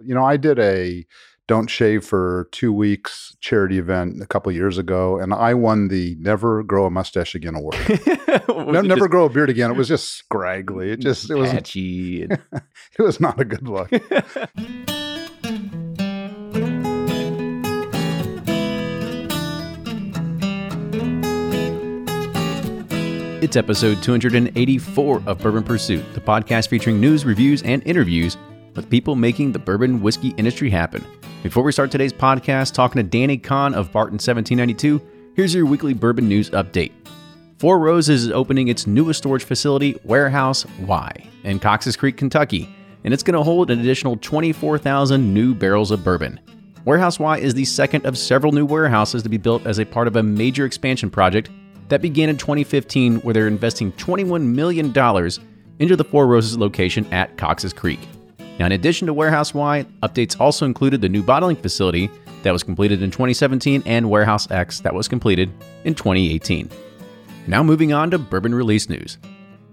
You know, I did a don't shave for two weeks charity event a couple years ago, and I won the Never Grow a Mustache Again award. no, never just grow a beard again. It was just scraggly. It just it was patchy and- it was not a good look. It's episode 284 of Bourbon Pursuit, the podcast featuring news, reviews, and interviews with people making the bourbon whiskey industry happen. Before we start today's podcast, talking to Danny Kahn of Barton 1792, here's your weekly bourbon news update. Four Roses is opening its newest storage facility, Warehouse Y, in Cox's Creek, Kentucky, and it's going to hold an additional 24,000 new barrels of bourbon. Warehouse Y is the second of several new warehouses to be built as a part of a major expansion project that began in 2015, where they're investing $21 million into the Four Roses location at Cox's Creek. Now, in addition to Warehouse Y, updates also included the new bottling facility that was completed in 2017 and Warehouse X that was completed in 2018. Now, moving on to bourbon release news.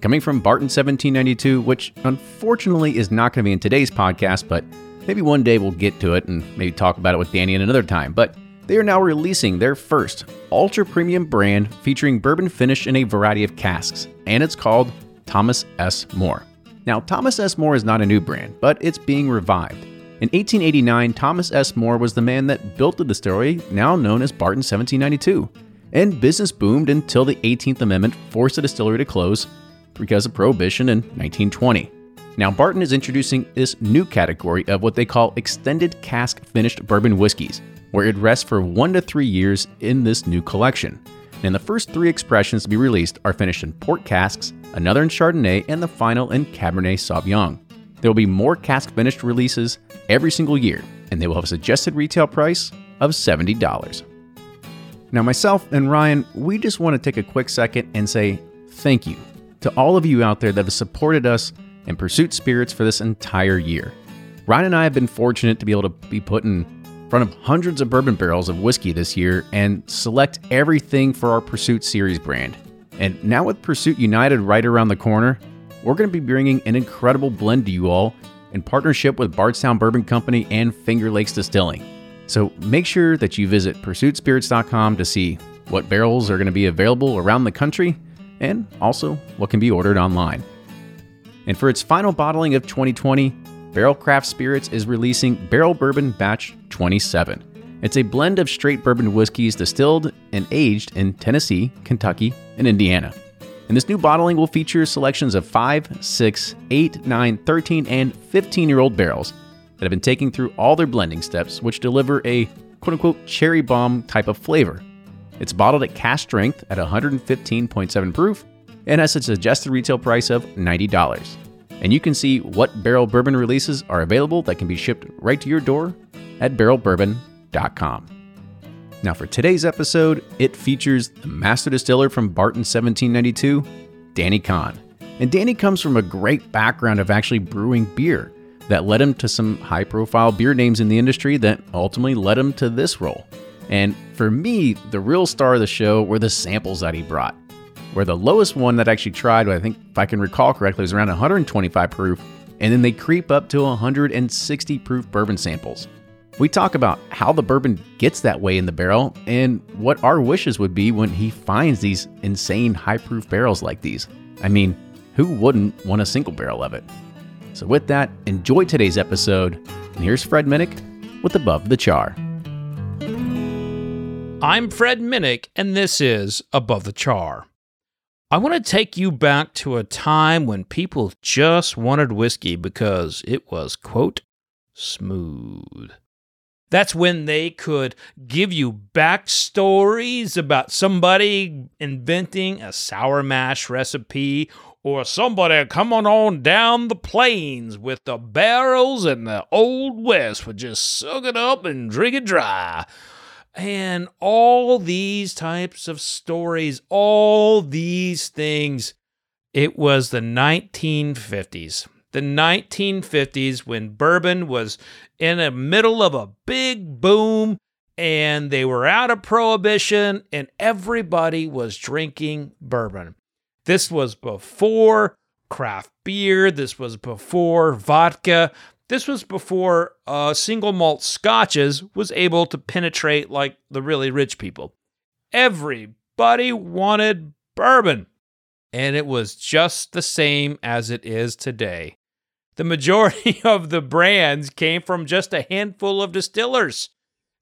Coming from Barton 1792, which unfortunately is not going to be in today's podcast, but maybe one day we'll get to it and maybe talk about it with Danny in another time. But they are now releasing their first ultra premium brand featuring bourbon finish in a variety of casks, and it's called Thomas S. Moore. Now, Thomas S. Moore is not a new brand, but it's being revived. In 1889, Thomas S. Moore was the man that built the distillery now known as Barton 1792. And business boomed until the 18th Amendment forced the distillery to close because of Prohibition in 1920. Now, Barton is introducing this new category of what they call extended cask finished bourbon whiskeys, where it rests for one to three years in this new collection. And the first three expressions to be released are finished in port casks, another in Chardonnay, and the final in Cabernet Sauvignon. There will be more cask finished releases every single year, and they will have a suggested retail price of $70. Now, myself and Ryan, we just want to take a quick second and say thank you to all of you out there that have supported us in Pursuit Spirits for this entire year. Ryan and I have been fortunate to be able to be put in front of hundreds of bourbon barrels of whiskey this year and select everything for our Pursuit Series brand. And now with Pursuit United right around the corner, we're going to be bringing an incredible blend to you all in partnership with Bardstown Bourbon Company and Finger Lakes Distilling. So make sure that you visit pursuitspirits.com to see what barrels are going to be available around the country and also what can be ordered online. And for its final bottling of 2020, Barrell Craft Spirits is releasing Barrell Bourbon Batch 27. It's a blend of straight bourbon whiskeys distilled and aged in Tennessee, Kentucky, and Indiana. And this new bottling will feature selections of 5, 6, 8, 9, 13, and 15 year old barrels that have been taken through all their blending steps, which deliver a quote unquote cherry bomb type of flavor. It's bottled at cask strength at 115.7 proof and has a suggested retail price of $90. And you can see what Barrell Bourbon releases are available that can be shipped right to your door at barrellbourbon.com. Now, for today's episode, it features the master distiller from Barton 1792, Danny Kahn. And Danny comes from a great background of actually brewing beer that led him to some high profile beer names in the industry that ultimately led him to this role. And for me, the real star of the show were the samples that he brought where the lowest one that I actually tried, I think if I can recall correctly, was around 125 proof, and then they creep up to 160 proof bourbon samples. We talk about how the bourbon gets that way in the barrel and what our wishes would be when he finds these insane high proof barrels like these. I mean, who wouldn't want a single barrel of it? So, with that, enjoy today's episode. And here's Fred Minnick with Above the Char. I'm Fred Minnick, and this is Above the Char. I want to take you back to a time when people just wanted whiskey because it was, quote, smooth. That's when they could give you backstories about somebody inventing a sour mash recipe or somebody coming on down the plains with the barrels and the Old West would just suck it up and drink it dry. And all these types of stories, all these things. It was the 1950s. The 1950s when bourbon was in the middle of a big boom and they were out of prohibition and everybody was drinking bourbon. This was before craft beer, this was before vodka. this was before uh, single malt scotches was able to penetrate like the really rich people. Everybody wanted bourbon, and it was just the same as it is today. The majority of the brands came from just a handful of distillers.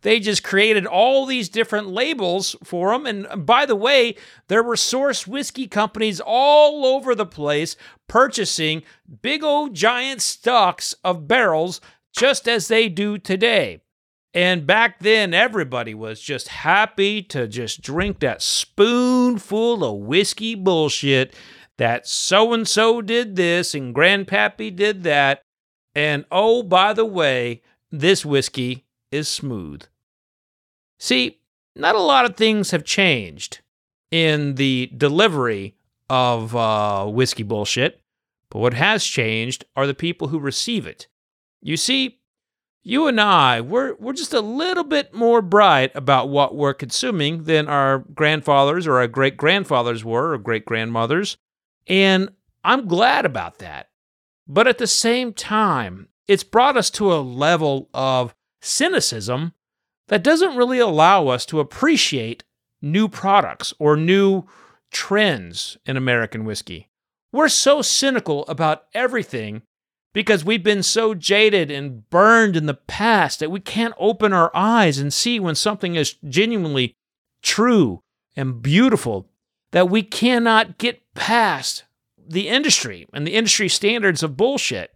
They just created all these different labels for them. And uh, by the way, there were source whiskey companies all over the place purchasing big old giant stocks of barrels just as they do today. And back then, everybody was just happy to just drink that spoonful of whiskey bullshit that so and so did this and Grandpappy did that. And oh, by the way, this whiskey is smooth. See, not a lot of things have changed in the delivery of uh, whiskey bullshit, but what has changed are the people who receive it. You see, you and I, we're, we're just a little bit more bright about what we're consuming than our grandfathers or our great grandfathers were, or great grandmothers. And I'm glad about that. But at the same time, it's brought us to a level of cynicism that doesn't really allow us to appreciate new products or new trends in American whiskey. We're so cynical about everything because we've been so jaded and burned in the past that we can't open our eyes and see when something is genuinely true and beautiful that we cannot get past the industry and the industry standards of bullshit.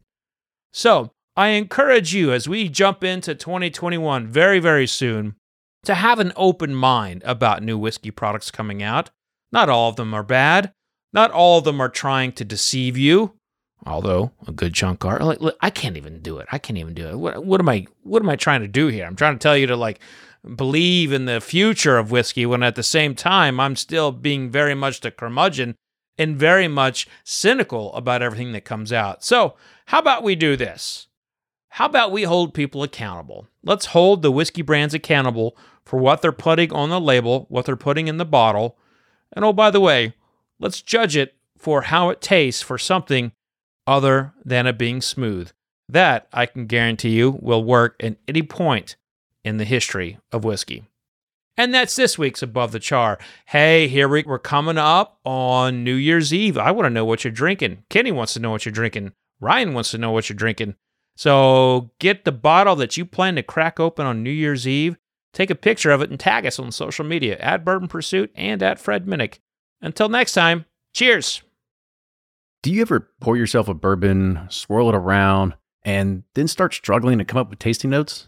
So, I encourage you as we jump into 2021 very, very soon to have an open mind about new whiskey products coming out. Not all of them are bad. Not all of them are trying to deceive you, although a good chunk are. Like, look, I can't even do it. I can't even do it. What, what am I? What am I trying to do here? I'm trying to tell you to like believe in the future of whiskey when at the same time I'm still being very much the curmudgeon and very much cynical about everything that comes out. So, how about we do this? How about we hold people accountable? Let's hold the whiskey brands accountable for what they're putting on the label, what they're putting in the bottle. And oh, by the way, let's judge it for how it tastes for something other than it being smooth. That, I can guarantee you, will work at any point in the history of whiskey. And that's this week's Above the Char. Hey, here we, we're coming up on New Year's Eve. I want to know what you're drinking. Kenny wants to know what you're drinking. Ryan wants to know what you're drinking. So get the bottle that you plan to crack open on New Year's Eve, take a picture of it, and tag us on social media at Bourbon Pursuit and at Fred Minnick. Until next time, cheers. Do you ever pour yourself a bourbon, swirl it around, and then start struggling to come up with tasting notes?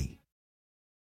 three.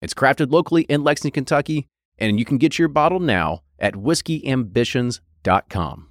It's crafted locally in Lexington, Kentucky, and you can get your bottle now at whiskeyambitions.com.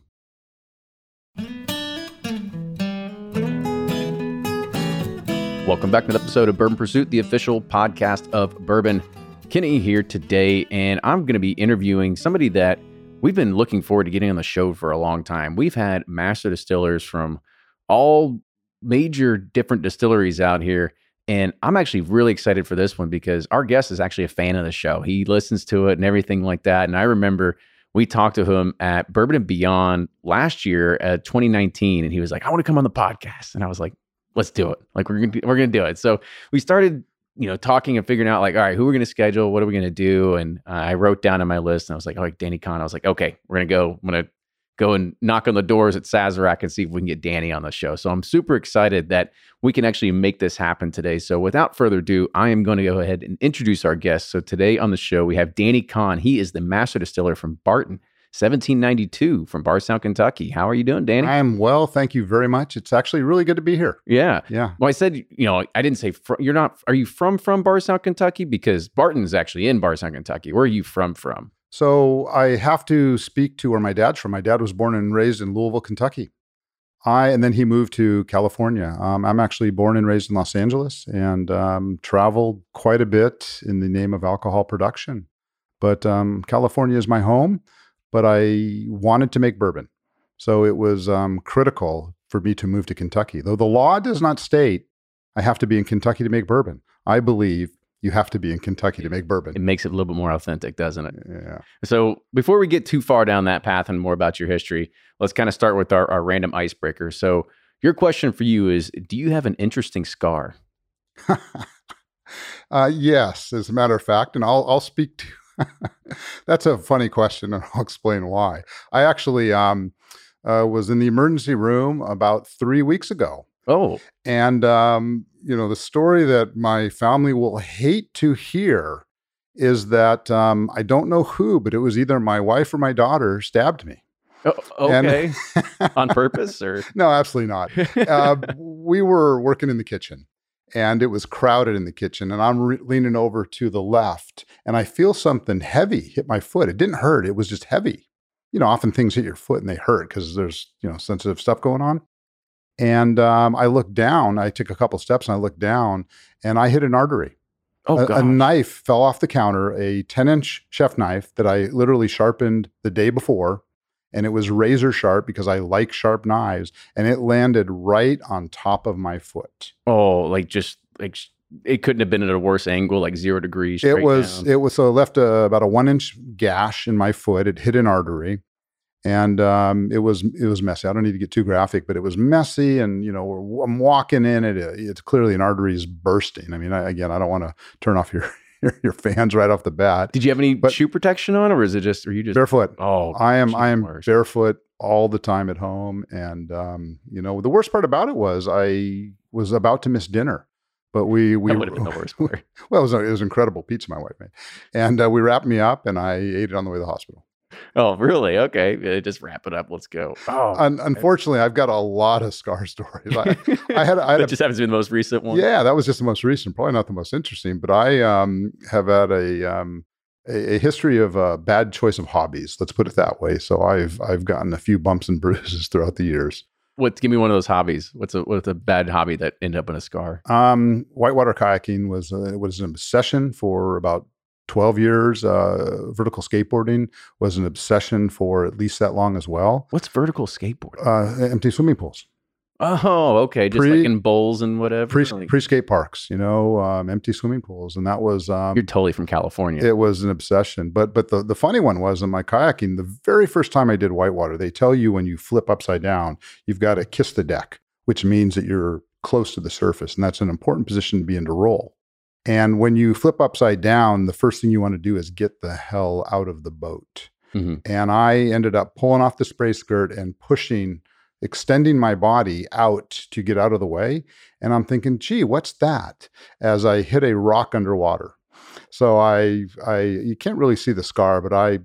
Welcome back to the episode of Bourbon Pursuit, the official podcast of Bourbon. Kenny here today, and I'm going to be interviewing somebody that we've been looking forward to getting on the show for a long time. We've had master distillers from all major different distilleries out here. And I'm actually really excited for this one because our guest is actually a fan of the show. He listens to it and everything like that. And I remember we talked to him at Bourbon and Beyond last year at 2019, and he was like, "I want to come on the podcast," and I was like, let's do it. Like we're gonna we're gonna do it. So we started, you know, talking and figuring out like, all right, who we're gonna schedule, what are we gonna do, and uh, I wrote down on my list, and I was like, oh, like Danny Kahn. I was like, okay, we're gonna go. I'm gonna go and knock on the doors at Sazerac and see if we can get Danny on the show. So I'm super excited that we can actually make this happen today. So without further ado, I am going to go ahead and introduce our guest. So today on the show, we have Danny Kahn. He is the master distiller from Barton. 1792 from Bardstown, Kentucky. How are you doing, Danny? I am well, thank you very much. It's actually really good to be here. Yeah, Yeah. Well, I said, you know, I didn't say fr- you're not. Are you from from Bardstown, Kentucky? Because Barton's actually in Bardstown, Kentucky. Where are you from? From? So I have to speak to where my dad's from. My dad was born and raised in Louisville, Kentucky. I and then he moved to California. Um, I'm actually born and raised in Los Angeles and um, traveled quite a bit in the name of alcohol production. But um, California is my home. But I wanted to make bourbon, so it was um, critical for me to move to Kentucky. Though the law does not state I have to be in Kentucky to make bourbon, I believe you have to be in Kentucky to make bourbon. It makes it a little bit more authentic, doesn't it? Yeah. So before we get too far down that path and more about your history, let's kind of start with our, our random icebreaker. So your question for you is: Do you have an interesting scar? uh, yes, as a matter of fact, and I'll I'll speak to. That's a funny question, and I'll explain why. I actually um, uh, was in the emergency room about three weeks ago, Oh, and um, you know the story that my family will hate to hear is that um, I don't know who, but it was either my wife or my daughter stabbed me. oh And- okay. On purpose, or No, absolutely not. uh, we were working in the kitchen and it was crowded in the kitchen and i'm re- leaning over to the left and i feel something heavy hit my foot it didn't hurt it was just heavy you know often things hit your foot and they hurt because there's you know sensitive stuff going on and um, i looked down i took a couple steps and i looked down and i hit an artery oh a, a knife fell off the counter a 10 inch chef knife that i literally sharpened the day before and it was razor sharp because I like sharp knives, and it landed right on top of my foot. oh, like just like it couldn't have been at a worse angle, like zero degrees. It was down. it was so it left a, about a one inch gash in my foot. It hit an artery, and um, it was it was messy. I don't need to get too graphic, but it was messy, and you know we're, I'm walking in it. It's clearly an artery is bursting. I mean, I, again, I don't want to turn off your your, fans right off the bat. Did you have any but- shoe protection on, or is it just? Are you just? Barefoot. oh, I am I am worse. barefoot all the time at home, and um, you know the worst part about it was I was about to miss dinner, but we we that would have been the worst well, it was, it was incredible pizza my wife made, and uh, we wrapped me up, and I ate it on the way to the hospital. Oh, really? Okay, just wrap it up. Let's go. Oh, Un- unfortunately, I've got a lot of scar stories. I, I had I had that a, just happens to be the most recent one. yeah, that was just the most recent, probably not the most interesting, but I um, have had a um, a, a history of uh, bad choice of hobbies. Let's put it that way. So I've I've gotten a few bumps and bruises throughout the years. What? Give me one of those hobbies. What's a what's a bad hobby that ended up in a scar? Um, whitewater kayaking was uh, was an obsession for about twelve years. Uh, vertical skateboarding was an obsession for at least that long as well. What's vertical skateboarding? Uh, empty swimming pools, Oh, okay, just pre- like in bowls and whatever. pre like- pre skate parks, you know, um, empty swimming pools, and that was um, you're totally from California. it was an obsession. But but the the funny one was in my kayaking, the very first time I did whitewater, they tell you when you flip upside down, you've got to kiss the deck, which means that you're close to the surface, and that's an important position to be in to roll. And when you flip upside down, the first thing you want to do is get the hell out of the boat. Mhm. And I ended up pulling off the spray skirt and pushing, extending my body out to get out of the way. And I'm thinking, gee, what's that? As I hit a rock underwater. So I, I, you can't really see the scar, but I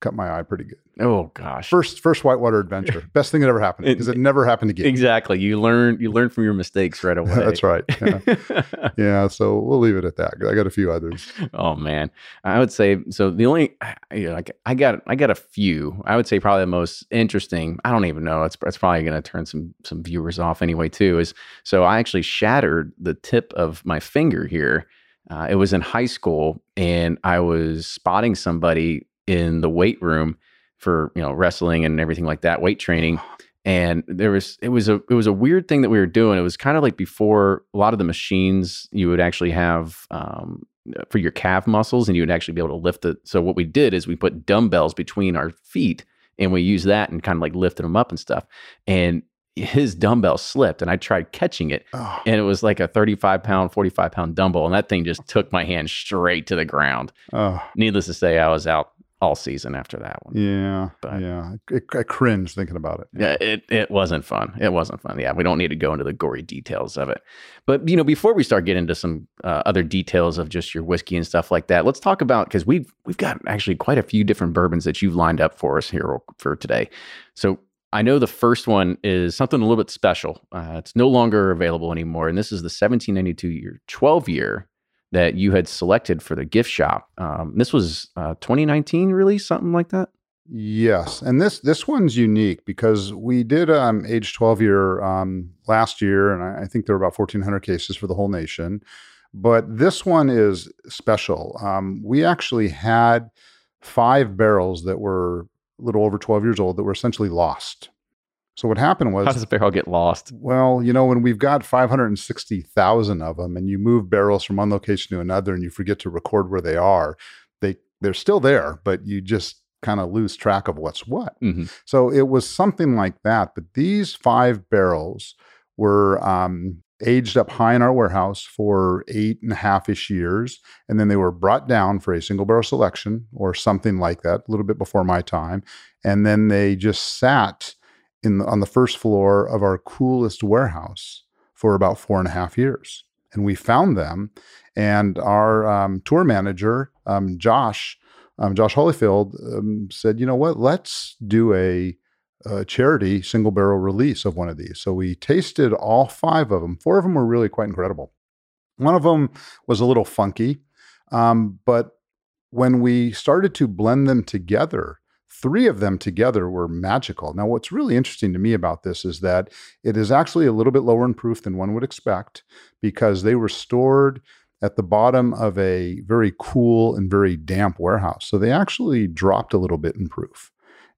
cut my eye pretty good. Oh gosh. First, first whitewater adventure, best thing that ever happened because it, never happened again. Exactly. You learn, you learn from your mistakes right away. That's right. Yeah. yeah. So we'll leave it at that. I got a few others. Oh man, I would say so. The only, you know, like I got, I got a few. I would say probably the most interesting. I don't even know. It's, it's probably going to turn some some viewers off anyway. Too is so I actually shattered the tip of my finger here. Uh, it was in high school, and I was spotting somebody in the weight room for you know wrestling and everything like that, weight training. And there was it was a it was a weird thing that we were doing. It was kind of like before a lot of the machines you would actually have um, for your calf muscles, and you would actually be able to lift it. So what we did is we put dumbbells between our feet, and we used that and kind of like lifted them up and stuff. And his dumbbell slipped and I tried catching it oh. and it was like a 35 pound, 45 pound dumbbell. And that thing just took my hand straight to the ground. Oh. Needless to say, I was out all season after that one. Yeah, but, yeah. I, I cringe thinking about it. Yeah, it it wasn't fun. It wasn't fun. Yeah, we don't need to go into the gory details of it. But you know, before we start getting into some uh, other details of just your whiskey and stuff like that, let's talk about because we've we've got actually quite a few different bourbons that you've lined up for us here for today. So I know the first one is something a little bit special. Uh, it's no longer available anymore, and this is the 1792 year 12 year that you had selected for the gift shop. Um, this was uh, 2019 release, something like that. Yes, and this this one's unique because we did um, age 12 year um, last year, and I, I, think there were about 1,400 cases for the whole nation. But this one is special. Um, we actually had five barrels that were a little over 12 years old that were essentially lost. So what happened was how does a barrel get lost? Well, you know, when we've got 560,000 of them and you move barrels from one location to another and you forget to record where they are, they they're still there, but you just kind of lose track of what's what. Mm-hmm. So it was something like that. But these five barrels were um, aged up high in our warehouse for eight and a half ish years. And then they were brought down for a single barrel selection or something like that, a little bit before my time. And then they just sat in the, on the first floor of our coolest warehouse for about four and a half years. And we found them, and our um, tour manager, um, Josh, um, Josh Holyfield, um, said, "You know what? Let's do a, a, charity single barrel release of one of these." So we tasted all five of them. Four of them were really quite incredible. One of them was a little funky, um, but when we started to blend them together, three of them together were magical. Now, what's really interesting to me about this is that it is actually a little bit lower in proof than one would expect because they were stored at the bottom of a very cool and very damp warehouse. So they actually dropped a little bit in proof.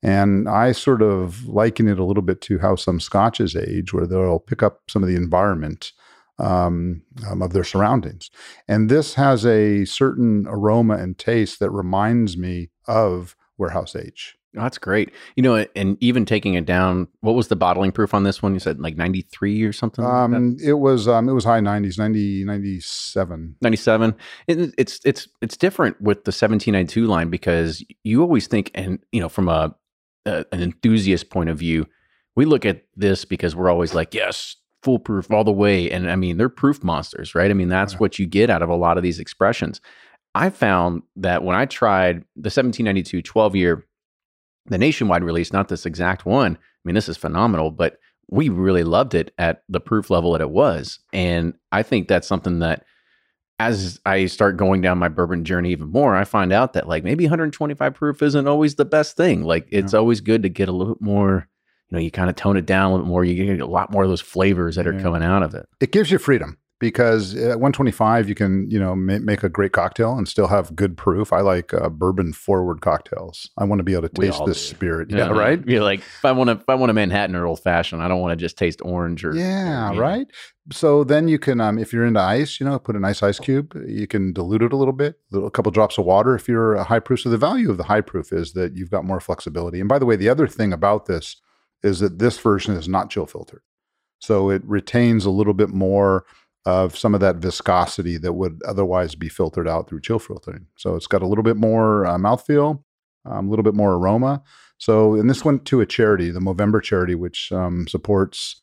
And I sort of liken it a little bit to how some scotches age, where they'll pick up some of the environment um, um, of their surroundings. And this has a certain aroma and taste that reminds me of warehouse age. Oh, that's great. You know, and even taking it down, what was the bottling proof on this one? You said like 93 or something? Um, like it was um, it was high 90s, 90 97. 97. It, it's it's it's different with the 1792 line because you always think and you know from a, a an enthusiast point of view, we look at this because we're always like, yes, foolproof all the way and I mean, they're proof monsters, right? I mean, that's yeah. what you get out of a lot of these expressions. I found that when I tried the 1792 12 year, the nationwide release, not this exact one, I mean, this is phenomenal, but we really loved it at the proof level that it was. And I think that's something that as I start going down my bourbon journey even more, I find out that like maybe 125 proof isn't always the best thing. Like it's yeah. always good to get a little bit more, you know, you kind of tone it down a little bit more. You get a lot more of those flavors that are yeah. coming out of it. It gives you freedom because at 125 you can you know ma- make a great cocktail and still have good proof. I like uh, bourbon forward cocktails. I want to be able to taste this do. spirit. Yeah, yeah. right? You're like if i want to if i want a manhattan or old fashioned i don't want to just taste orange or yeah right know. so then you can um, if you're into ice you know put a nice ice cube. You can dilute it a little bit a couple drops of water if you're a high proof. So the value of the high proof is that you've got more flexibility. And by the way the other thing about this is that this version is not chill filtered. So it retains a little bit more of some of that viscosity that would otherwise be filtered out through chill filtering. So it's got a little bit more uh, mouthfeel, um, a little bit more aroma. So, and this went to a charity, the Movember charity, which um, supports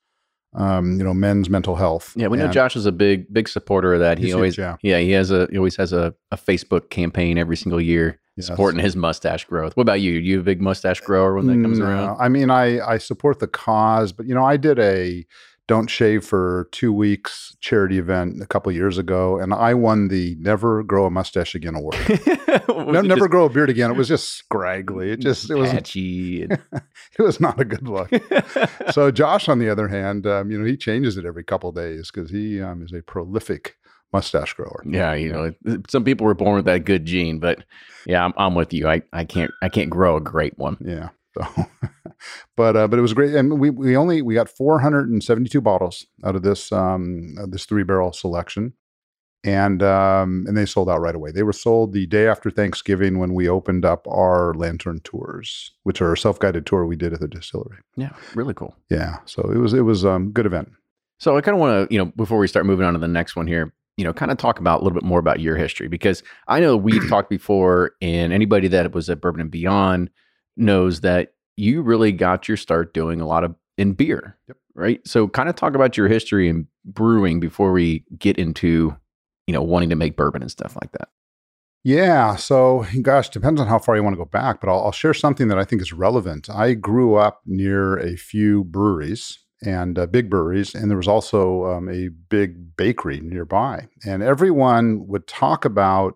um, you know, men's mental health. Yeah, we know And Josh is a big, big supporter of that. He always, huge, yeah. yeah, he has a, he always has a, a Facebook campaign every single year Yes. supporting his mustache growth. What about you? You a big mustache grower when that comes No, around? I mean, I I support the cause, but you know, I did a don't shave for two weeks charity event a couple years ago, and I won the never grow a mustache again award. No, never just grow a beard again. It was just scraggly. It just it was patchy. and- it was not a good look. so Josh, on the other hand, um, you know, he changes it every couple days because he um, is a prolific mustache grower. yeah, you know, some people were born with that good gene, but yeah, I'm, I'm with you. I, I can't, I can't grow a great one. Yeah. So, but uh, but it was great, and we we only we got 472 bottles out of this um this three barrel selection, and um and they sold out right away. They were sold the day after Thanksgiving when we opened up our lantern tours, which are a self guided tour we did at the distillery. Yeah, really cool. Yeah, so it was it was um good event. So I kind of want to, you know, before we start moving on to the next one here, you know, kind of talk about a little bit more about your history because I know we've talked before, and anybody that was at Bourbon and Beyond knows that you really got your start doing a lot of in beer, Yep. right? So kind of talk about your history in brewing before we get into, you know, wanting to make bourbon and stuff like that. Yeah. So, gosh, depends on how far you want to go back, but I'll, I'll share something that I think is relevant. I grew up near a few breweries and uh, big breweries, and there was also um, a big bakery nearby. And everyone would talk about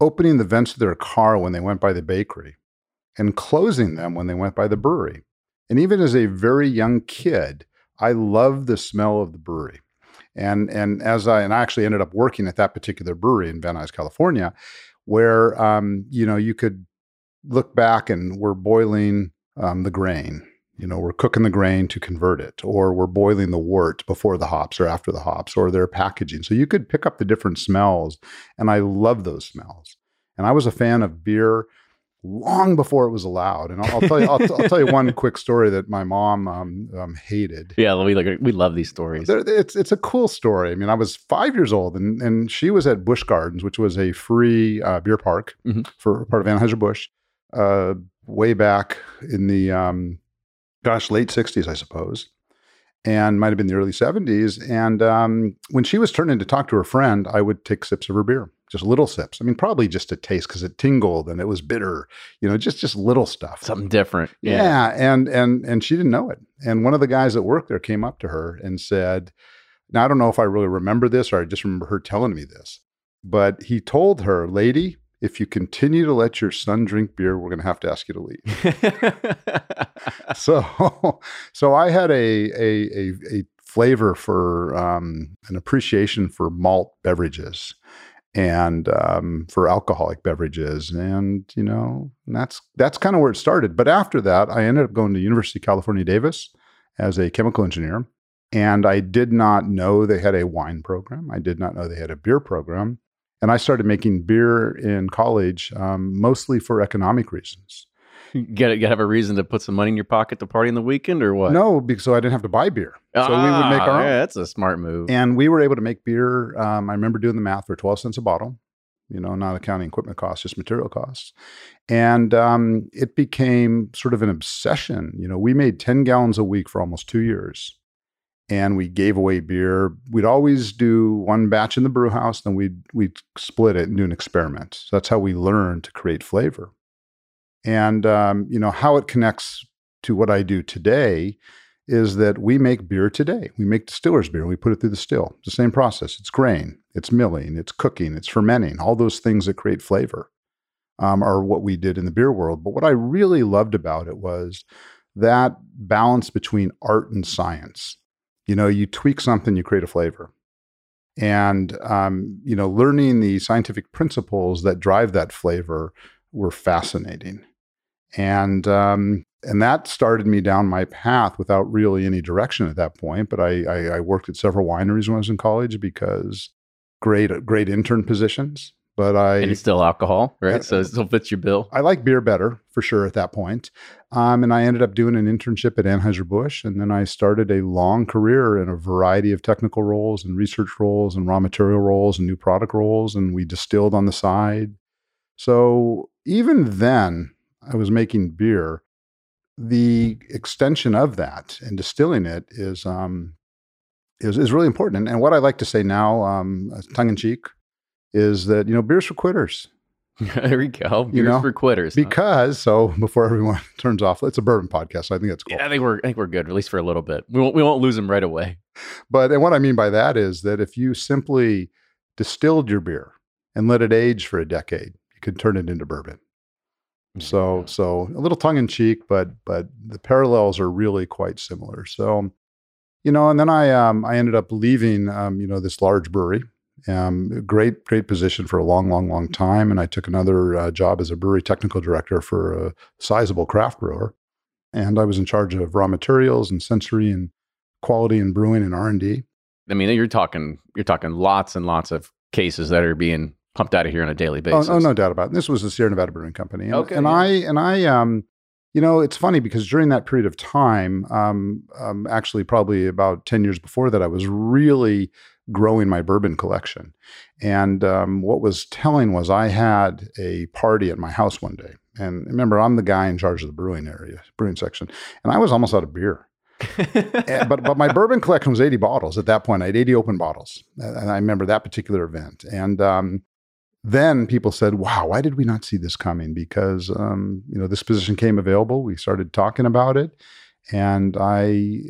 opening the vents of their car when they went by the bakery and closing them when they went by the brewery. And even as a very young kid, I loved the smell of the brewery. And and as I and I actually ended up working at that particular brewery in Van Nuys, California, where um, you know you could look back and we're boiling um, the grain. You know, we're cooking the grain to convert it, or we're boiling the wort before the hops or after the hops, or they're packaging. So you could pick up the different smells, and I love those smells. And I was a fan of beer long before it was allowed. And I'll, I'll tell you, I'll, I'll tell you one quick story that my mom um, um, hated. Yeah, we like we love these stories. It's it's a cool story. I mean, I was five years old, and and she was at Busch Gardens, which was a free uh, beer park Mhm. for part of Anheuser Busch, uh, way back in the um, gosh late '60s, I suppose, and might have been the early '70s. And um, when she was turning to talk to her friend, I would take sips of her beer, just little sips. I mean, probably just a taste because it tingled and it was bitter, you know, just just little stuff. Something different. Yeah. and and and she didn't know it. And one of the guys that worked there came up to her and said, "Now I don't know if I really remember this or I just remember her telling me this, but he told her, lady." If you continue to let your son drink beer, we're going to have to ask you to leave. so, so I had a a a, a flavor for um, an appreciation for malt beverages and um, for alcoholic beverages, and you know that's that's kind of where it started. But after that, I ended up going to University of California, Davis, as a chemical engineer, and I did not know they had a wine program. I did not know they had a beer program, and I started making beer in college, um, mostly for economic reasons. Gotta, gotta have a reason to put some money in your pocket to party in the weekend or what? No, because so I didn't have to buy beer, so we would make Ah, our own. That's a smart move. And we were able to make beer. Um, I remember doing the math for 12 cents a bottle, you know, not accounting equipment costs, just material costs. And um, it became sort of an obsession. You know, we made 10 gallons a week for almost two years. And we gave away beer. We'd always do one batch in the brew house, then we'd, we'd split it and do an experiment. So that's how we learned to create flavor. And, um, you know, how it connects to what I do today is that we make beer today. We make distiller's beer we put it through the still. It's the same process. It's grain, it's milling, it's cooking, it's fermenting. All those things that create flavor um, are what we did in the beer world. But what I really loved about it was that balance between art and science. You know, you tweak something, you create a flavor. And, um, you know, learning the scientific principles that drive that flavor were fascinating. And, um, and that started me down my path without really any direction at that point. But I, I, I worked at several wineries when I was in college because great, great intern positions. But I, and it's still alcohol, right? Uh, so it still fits your bill. I like beer better for sure at that point. Um, and I ended up doing an internship at Anheuser-Busch. And then I started a long career in a variety of technical roles and research roles and raw material roles and new product roles. And we distilled on the side. So even then, I was making beer. The extension of that and distilling it is um, is, is really important. And, and what I like to say now, um, tongue in cheek, is that you know beers for quitters. there we go. Beers You know, for quitters. huh? Because so before everyone turns off, it's a bourbon podcast. So I think that's cool. yeah, I think we're I think we're good at least for a little bit. We won't we won't lose them right away. But and what I mean by that is that if you simply distilled your beer and let it age for a decade, you could turn it into bourbon. So so a little tongue in cheek, but but the parallels are really quite similar. So you know, and then I um I ended up leaving um you know this large brewery. Um, great, great position for a long, long, long time. And I took another uh, job as a brewery technical director for a sizable craft brewer. And I was in charge of raw materials and sensory and quality and brewing and R and D. I mean, you're talking you're talking lots and lots of cases that are being pumped out of here on a daily Oh, basis. oh, no doubt about it. This was the Sierra Nevada Brewing Company. And, Okay, and yeah. I and I um you know, it's funny because during that period of time, um, um, actually probably about 10 years before that, I was really growing my bourbon collection. And um, what was telling was I had a party at my house one day. And remember, I'm the guy in charge of the brewing area, brewing section. And I was almost out of beer. And- but but my bourbon collection was 80 bottles at that point. I had 80 open bottles, and I remember that particular event. And um, then people said, "Wow, why did we not see this coming?" Because um, you know this position came available. We started talking about it, and I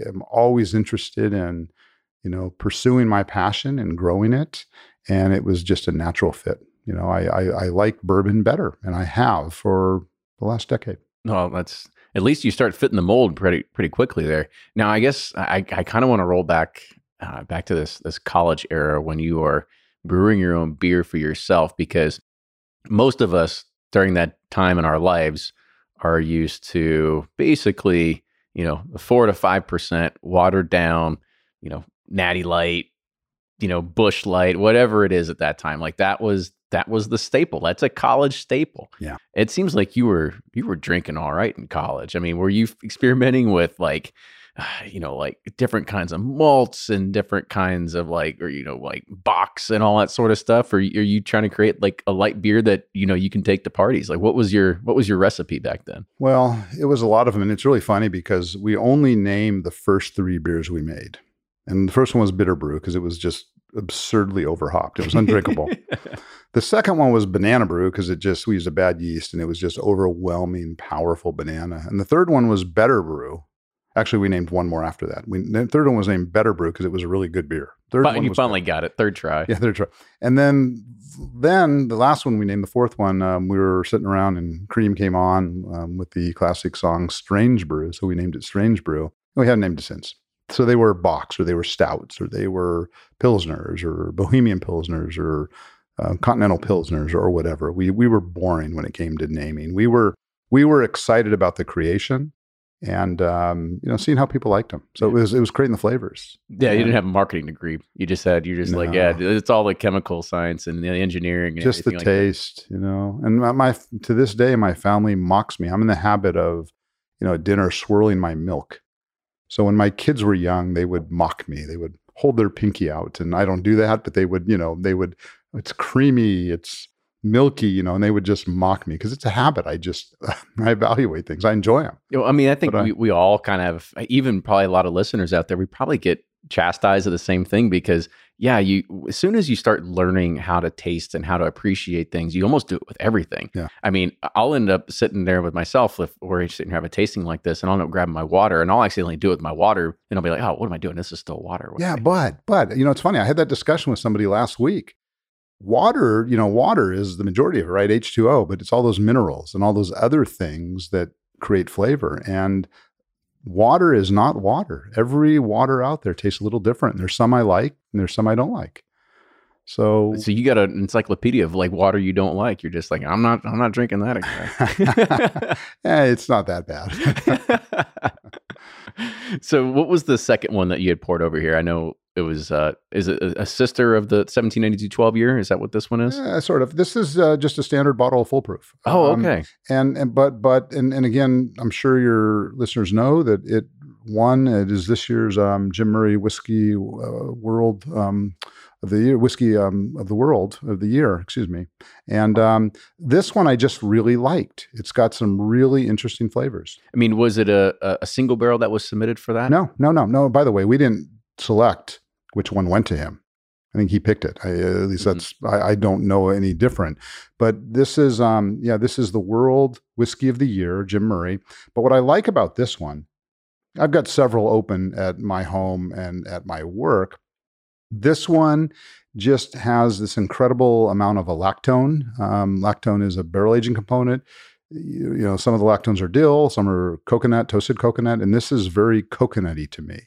am always interested in you know pursuing my passion and growing it. And it was just a natural fit. You know, I I, I like bourbon better, and I have for the last decade. No, that's at least you start fitting the mold pretty pretty quickly there. Now, I guess I, I kind of want to roll back uh, back to this this college era when you are brewing your own beer for yourself because most of us during that time in our lives are used to basically you know four to five percent watered down you know natty light you know Busch Light whatever it is at that time. Like that was that was the staple. That's a college staple. Yeah. it seems like you were you were drinking all right in college. I mean were you experimenting with like you know like different kinds of malts and different kinds of like or you know like bocks and all that sort of stuff or are you trying to create like a light beer that you know you can take to parties like what was your what was your recipe back then Well, it was a lot of them. And it's really funny because we only named the first three beers we made. And the first one was Bitter Brew because it was just absurdly overhopped. It was undrinkable. the second one was Banana Brew because it just, we used a bad yeast and it was just overwhelming, powerful banana. And the third one was Better Brew. Actually, we named one more after that. We, the third one was named Better Brew because it was a really good beer. Third but one you finally got it third try yeah, they're try. And then, then the last one we named the fourth one. Um, we were sitting around and Cream came on um, with the classic song "Strange Brew," so we named it Strange Brew. And we haven't named it since. So they were bocks, or they were stouts, or they were pilsners, or Bohemian pilsners, or uh, continental pilsners, or whatever. We we were boring when it came to naming. We were we were excited about the creation. And um, you know, seeing how people liked them, so it was it was creating the flavors. yeah you didn't have a marketing degree you just had you're just like yeah it's all the chemical science and the engineering and just the like that. taste, you know. And my, my to this day, my family mocks me. I'm in the habit of, you know, at dinner swirling my milk. So when my kids were young, they would mock me. They would hold their pinky out, and I don't do that, but they would, you know, they would. It's creamy, it's milky, you know, and they would just mock me because it's a habit. I just I evaluate things. I enjoy them. You know, I mean, I think But I- we, we all kind of, even probably a lot of listeners out there, we probably get chastised of the same thing because, yeah, you as soon as you start learning how to taste and how to appreciate things, you almost do it with everything. Yeah. I mean, I'll end up sitting there with myself if we're sitting here having a tasting like this, and I'll end up grabbing my water, and I'll accidentally do it with my water, and I'll be like, oh, what am I doing? This is still water. What Yeah, but but you know, it's funny. I had that discussion with somebody last week. Water, you know, water is the majority of it, right? H2O, but it's all those minerals and all those other things that create flavor. And water is not water. Every water out there tastes a little different. There's some I like and there's some I don't like. So So you got an encyclopedia of like water you don't like. You're just like, I'm not, I'm not drinking that again. eh, it's not that bad. so what was the second one that you had poured over here? I know it was uh is it a sister of the 1792 12 year? Is that what this one is? Eh, sort of. This is uh, just a standard bottle of Full Proof. Oh, Um, okay. and and but but and and again, I'm sure your listeners know that it won. It is this year's um, Jim Murray Whiskey uh, World um, of the Year, Whiskey um, of the World of the Year. Excuse me. And um, this one I just really liked. It's got some really interesting flavors. I mean, was it a- a single barrel that was submitted for that? No, no, no, no. By the way, we didn't select which one went to him. I think he picked it. I, at least Mhm. that's I, I don't know any different. But this is um yeah this is the World Whiskey of the Year, Jim Murray. But what I like about this one, I've got several open at my home and at my work. This one just has this incredible amount of a lactone. Um, lactone is a barrel aging component. You, you know, some of the lactones are dill, some are coconut, toasted coconut, and this is very coconutty to me.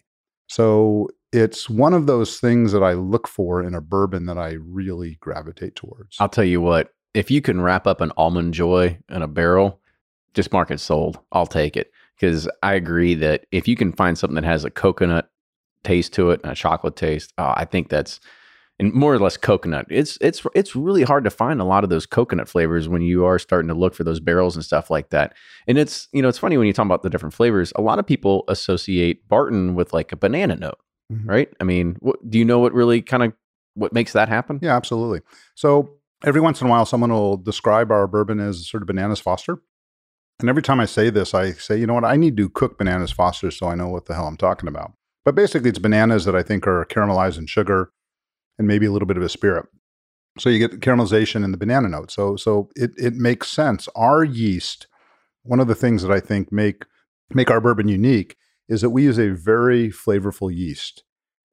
So it's one of those things that I look for in a bourbon that I really gravitate towards. I'll tell you what, if you can wrap up an almond joy in a barrel, just mark it sold. I'll take it. Because I agree that if you can find something that has a coconut taste to it and a chocolate taste, oh, I think that's and more or less coconut. It's it's it's really hard to find a lot of those coconut flavors when you are starting to look for those barrels and stuff like that. And it's you know it's funny when you talk about the different flavors. A lot of people associate Barton with like a banana note, Mhm. right? I mean, what, do you know what really kind of what makes that happen? Yeah, absolutely. So every once in a while, someone will describe our bourbon as sort of bananas Foster. And every time I say this, I say, you know what? I need to cook bananas Foster so I know what the hell I'm talking about. But basically, it's bananas that I think are caramelized in sugar and maybe a little bit of a spirit. So you get caramelization in the banana note. So so it it makes sense. Our yeast, one of the things that I think make make our bourbon unique is that we use a very flavorful yeast.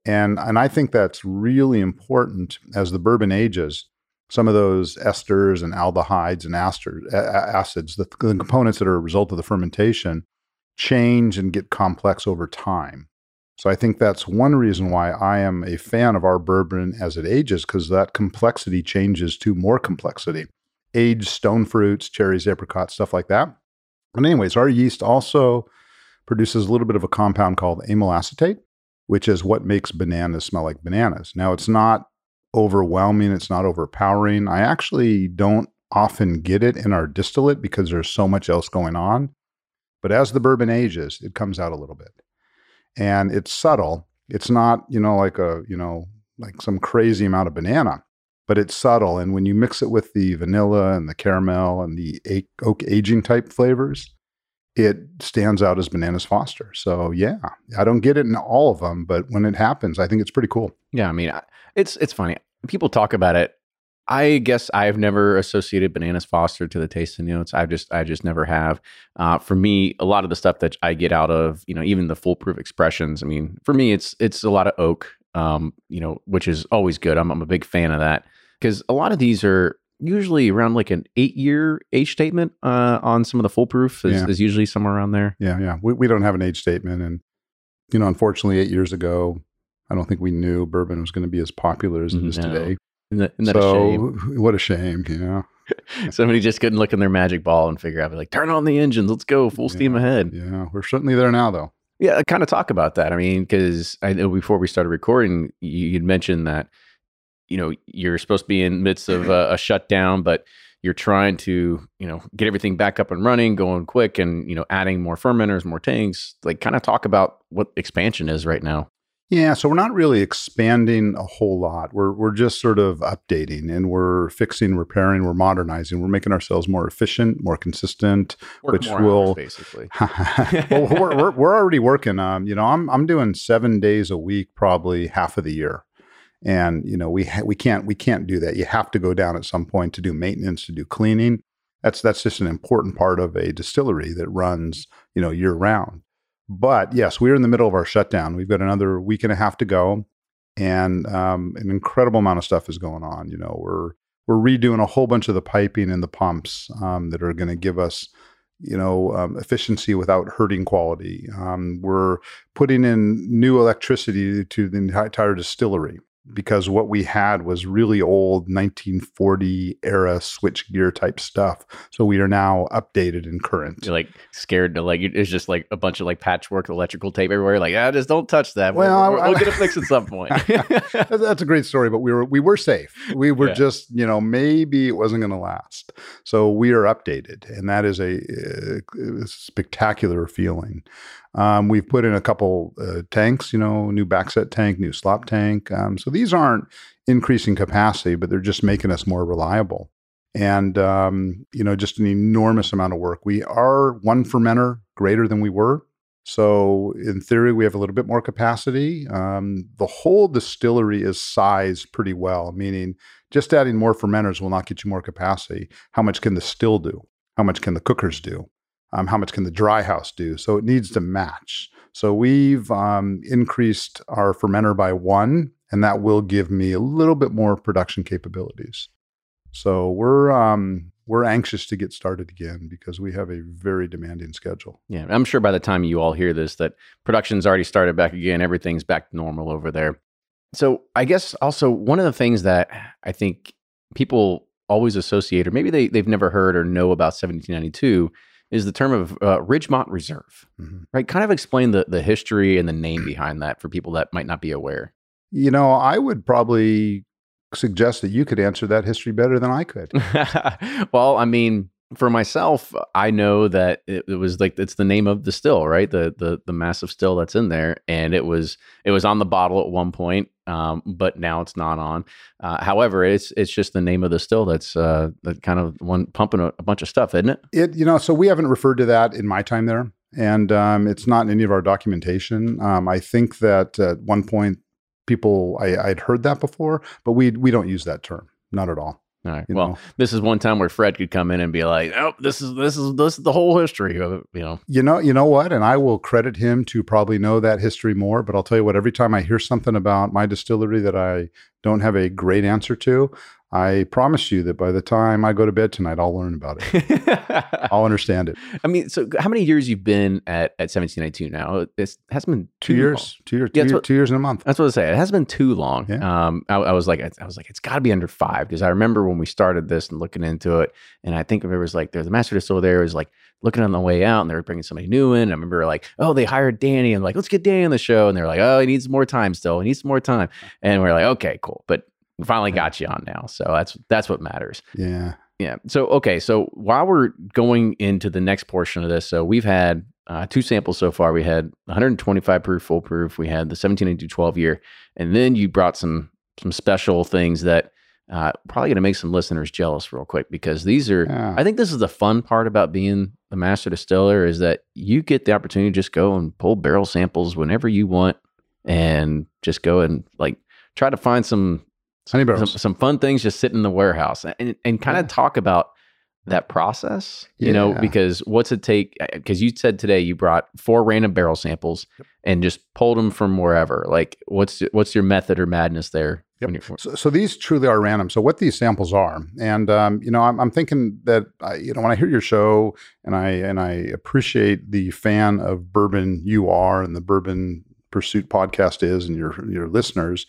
And and I think that's really important as the bourbon ages. Some of those esters and aldehydes and asters, a- a- acids, the, the components that are a result of the fermentation, change and get complex over time. So I think that's one reason why I am a fan of our bourbon as it ages, because that complexity changes to more complexity. Aged stone fruits, cherries, apricots, stuff like that. But anyways, our yeast also produces a little bit of a compound called amyl acetate, which is what makes bananas smell like bananas. Now it's not overwhelming, it's not overpowering. I actually don't often get it in our distillate because there's so much else going on. But as the bourbon ages, it comes out a little bit and it's subtle. It's not, you know, like a, you know, like some crazy amount of banana, but it's subtle. And when you mix it with the vanilla and the caramel and the oak aging type flavors, it stands out as bananas Foster. So yeah, I don't get it in all of them, but when it happens, I think it's pretty cool. Yeah, I mean, it's it's funny. People talk about it. I guess I've never associated bananas Foster to the taste and notes. I just I just never have. Uh, for me, a lot of the stuff that I get out of you know even the Full Proof expressions. I mean, for me, it's it's a lot of oak. Um, you know, which is always good. I'm I'm a big fan of that because a lot of these are usually around like an eight year age statement uh, on some of the Full Proof is, Yeah. is usually somewhere around there. Yeah, yeah. We, we don't have an age statement. And, you know, unfortunately, eight years ago, I don't think we knew bourbon was going to be as popular as it is No. today. Isn't that, isn't that so, a shame? what a shame. Yeah. Somebody just couldn't look in their magic ball and figure out, like, turn on the engines, let's go, full steam ahead. Yeah. We're certainly there now, though. Yeah, kind of talk about that. I mean, because I know before we started recording, you- you'd mentioned that you know you're supposed to be in midst of a, a shutdown, but you're trying to you know get everything back up and running, going quick, and you know adding more fermenters, more tanks. Like, kind of talk about what expansion is right now. Yeah, so we're not really expanding a whole lot. We're we're just sort of updating and we're fixing, repairing, we're modernizing. We're making ourselves more efficient, more consistent. Work Which more hours, will- basically. well, we're, we're we're already working. Um, you know, I'm I'm doing seven days a week, probably half of the year, and you know we ha- we can't we can't do that. You have to go down at some point to do maintenance, to do cleaning. That's that's just an important part of a distillery that runs you know year round. But yes, we're in the middle of our shutdown. We've got another week and a half to go, and um, an incredible amount of stuff is going on. You know, we're we're redoing a whole bunch of the piping and the pumps um, that are going to give us you know um, efficiency without hurting quality. Um, we're putting in new electricity to the entire distillery because what we had was really old 1940 era switchgear type stuff. So we are now updated and current. You're like scared to like it's just like a bunch of like patchwork electrical tape everywhere. Like, ah, just don't touch that. We'll, Well, we'll, I- we'll get it fixed at some point. That's, a great story, but we were we were safe. We were Yeah. just you know maybe it wasn't going to last, so we are updated, and that is a, uh spectacular feeling. Um, we've put in a couple uh, tanks, you know, new backset tank, new slop tank. Um, so these aren't increasing capacity, but they're just making us more reliable. And um, you know, just an enormous amount of work. We are one fermenter greater than we were. So, in theory, we have a little bit more capacity. Um, the whole distillery is sized pretty well, meaning just adding more fermenters will not get you more capacity. How much can the still do? How much can the cookers do? Um, how much can the dry house do? So, it needs to match. So, we've um, increased our fermenter by one, and that will give me a little bit more production capabilities. So, we're um, we're anxious to get started again because we have a very demanding schedule. Yeah, I'm sure by the time you all hear this, that production's already started back again. Everything's back to normal over there. So I guess also one of the things that I think people always associate, or maybe they, they've never heard or know about 1792, is the term of uh, Ridgemont Reserve, mm-hmm. right? Kind of explain the, the history and the name behind that for people that might not be aware. You know, I would probably suggest that you could answer that history better than I could. well, I mean, for myself, I know that it, it, was like it's the name of the still, right? The the the massive still that's in there, and it was it was on the bottle at one point, um, but now it's not on. Uh, however, it's it's just the name of the still that's uh, that kind of one pumping a, a, bunch of stuff, isn't it? It you know, so we haven't referred to that in my time there, and um, it's not in any of our documentation. Um, I think that at one point people I, I'd heard that before, but we we don't use that term, not at all. All right. Well, know? this is one time where Fred could come in and be like, "Oh, this is this is this is the whole history of it." You know. You know. You know what? And I will credit him to probably know that history more. But I'll tell you what. Every time I hear something about my distillery that I don't have a great answer to, I promise you that by the time I go to bed tonight, I'll learn about it. I'll understand it. I mean, so how many years you've been at, at 1792 now? It hasn't been two years, long. two years, two, yeah, year, what, two years in a month. That's what I say. It hasn't been too long. Yeah. Um, I, I was like, I was like, it's got to be under five because I remember when we started this and looking into it, and I think it was like there's the master distiller there it was like looking on the way out, and they were bringing somebody new in. I remember like, oh, they hired Danny, and like, let's get Danny on the show, and they're like, oh, he needs more time still. He needs more time, and we're like, okay, cool, but we finally got you on now. So that's that's what matters. Yeah. Yeah. So okay. So while we're going into the next portion of this, so we've had uh, two samples so far. We had 125 proof, full proof. We had the 1792 12 year, and then you brought some some special things that uh, probably going to make some listeners jealous real quick because these are. Yeah. I think this is the fun part about being the master distiller is that you get the opportunity to just go and pull barrel samples whenever you want, and just go and like try to find some Honey barrels. Some, some, fun things just sit in the warehouse and, and kind yeah. of talk about that process, you yeah. know, because what's it take? Because you said today you brought four random barrel samples yep. and just pulled them from wherever. Like, what's what's your method or madness there? Yep. So, so, these truly are random. So what these samples are, and um, you know, I'm, I'm thinking that I, you know when I hear your show, and I and I appreciate the fan of bourbon you are, and the Bourbon Pursuit podcast is, and your your listeners.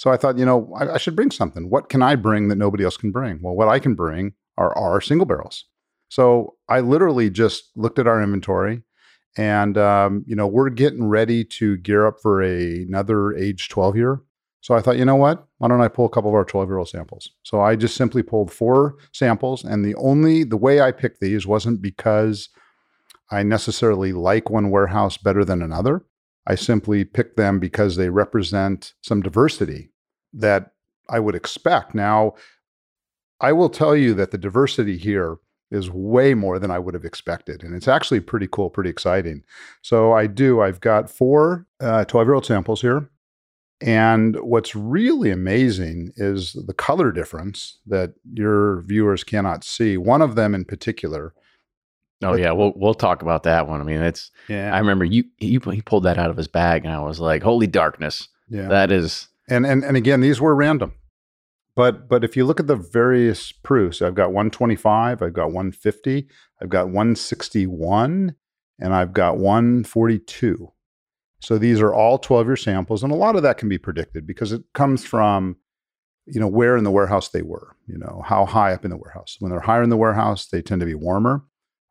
So I thought, you know, I, I, should bring something. What can I bring that nobody else can bring? Well, what I can bring are our single barrels. So I literally just looked at our inventory, and um, you know, we're getting ready to gear up for a, another age 12 year. So I thought, you know what? Why don't I pull a couple of our 12 year old samples? So I just simply pulled four samples, and the only the way I picked these wasn't because I necessarily like one warehouse better than another. I simply pick them because they represent some diversity that I would expect. Now, I will tell you that the diversity here is way more than I would have expected. And it's actually pretty cool, pretty exciting. So I do, I've got four 12 uh, year old samples here. And what's really amazing is the color difference that your viewers cannot see. One of them in particular Oh yeah, we'll we'll talk about that one. I mean, it's yeah. I remember you you he pulled that out of his bag, and I was like, "Holy darkness!" Yeah, that is. And and and again, these were random, but but if you look at the various proofs, I've got 125, I've got 150, I've got 161, and I've got 142. So these are all 12 year samples, and a lot of that can be predicted because it comes from you know where in the warehouse they were you know how high up in the warehouse when they're higher in the warehouse they tend to be warmer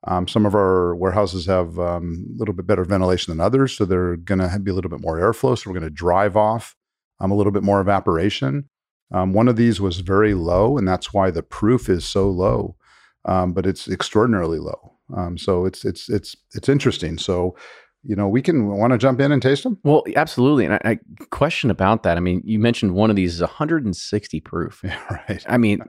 um, some of our warehouses have um, a little bit better ventilation than others, so they're going to be a little bit more airflow. So we're going to drive off um, a little bit more evaporation. Um, one of these was very low, and that's why the proof is so low, um, but it's extraordinarily low. Um, so it's it's it's it's interesting. So you know, we can want to jump in and taste them. Well, absolutely. And I, I, question about that. I mean, you mentioned one of these is 160 proof. Yeah, right. I mean,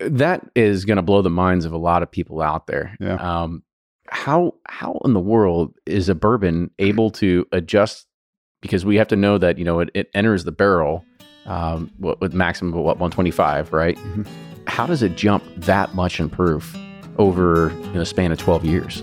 that is going to blow the minds of a lot of people out there. Yeah. Um, how how in the world is a bourbon able to adjust? Because we have to know that you know it, it enters the barrel um, with maximum of what 125, right? Mhm. How does it jump that much in proof over you know, a span of 12 years?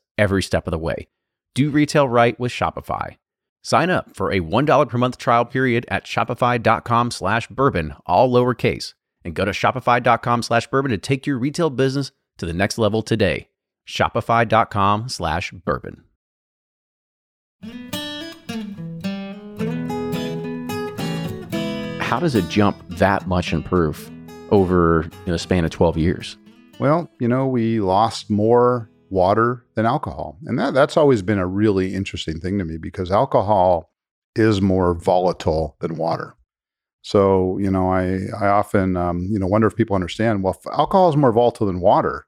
every step of the way. Do retail right with Shopify. Sign up for a $1 per month trial period at shopify.com slash bourbon, all lowercase, and go to shopify.com slash bourbon to take your retail business to the next level today. Shopify.com slash bourbon. How does it jump that much in proof over a span of 12 years? Well, you know, we lost more water than alcohol. And that, that's always been a really interesting thing to me because alcohol is more volatile than water. So, you know, I, I often, um, you know, wonder if people understand, well, alcohol is more volatile than water,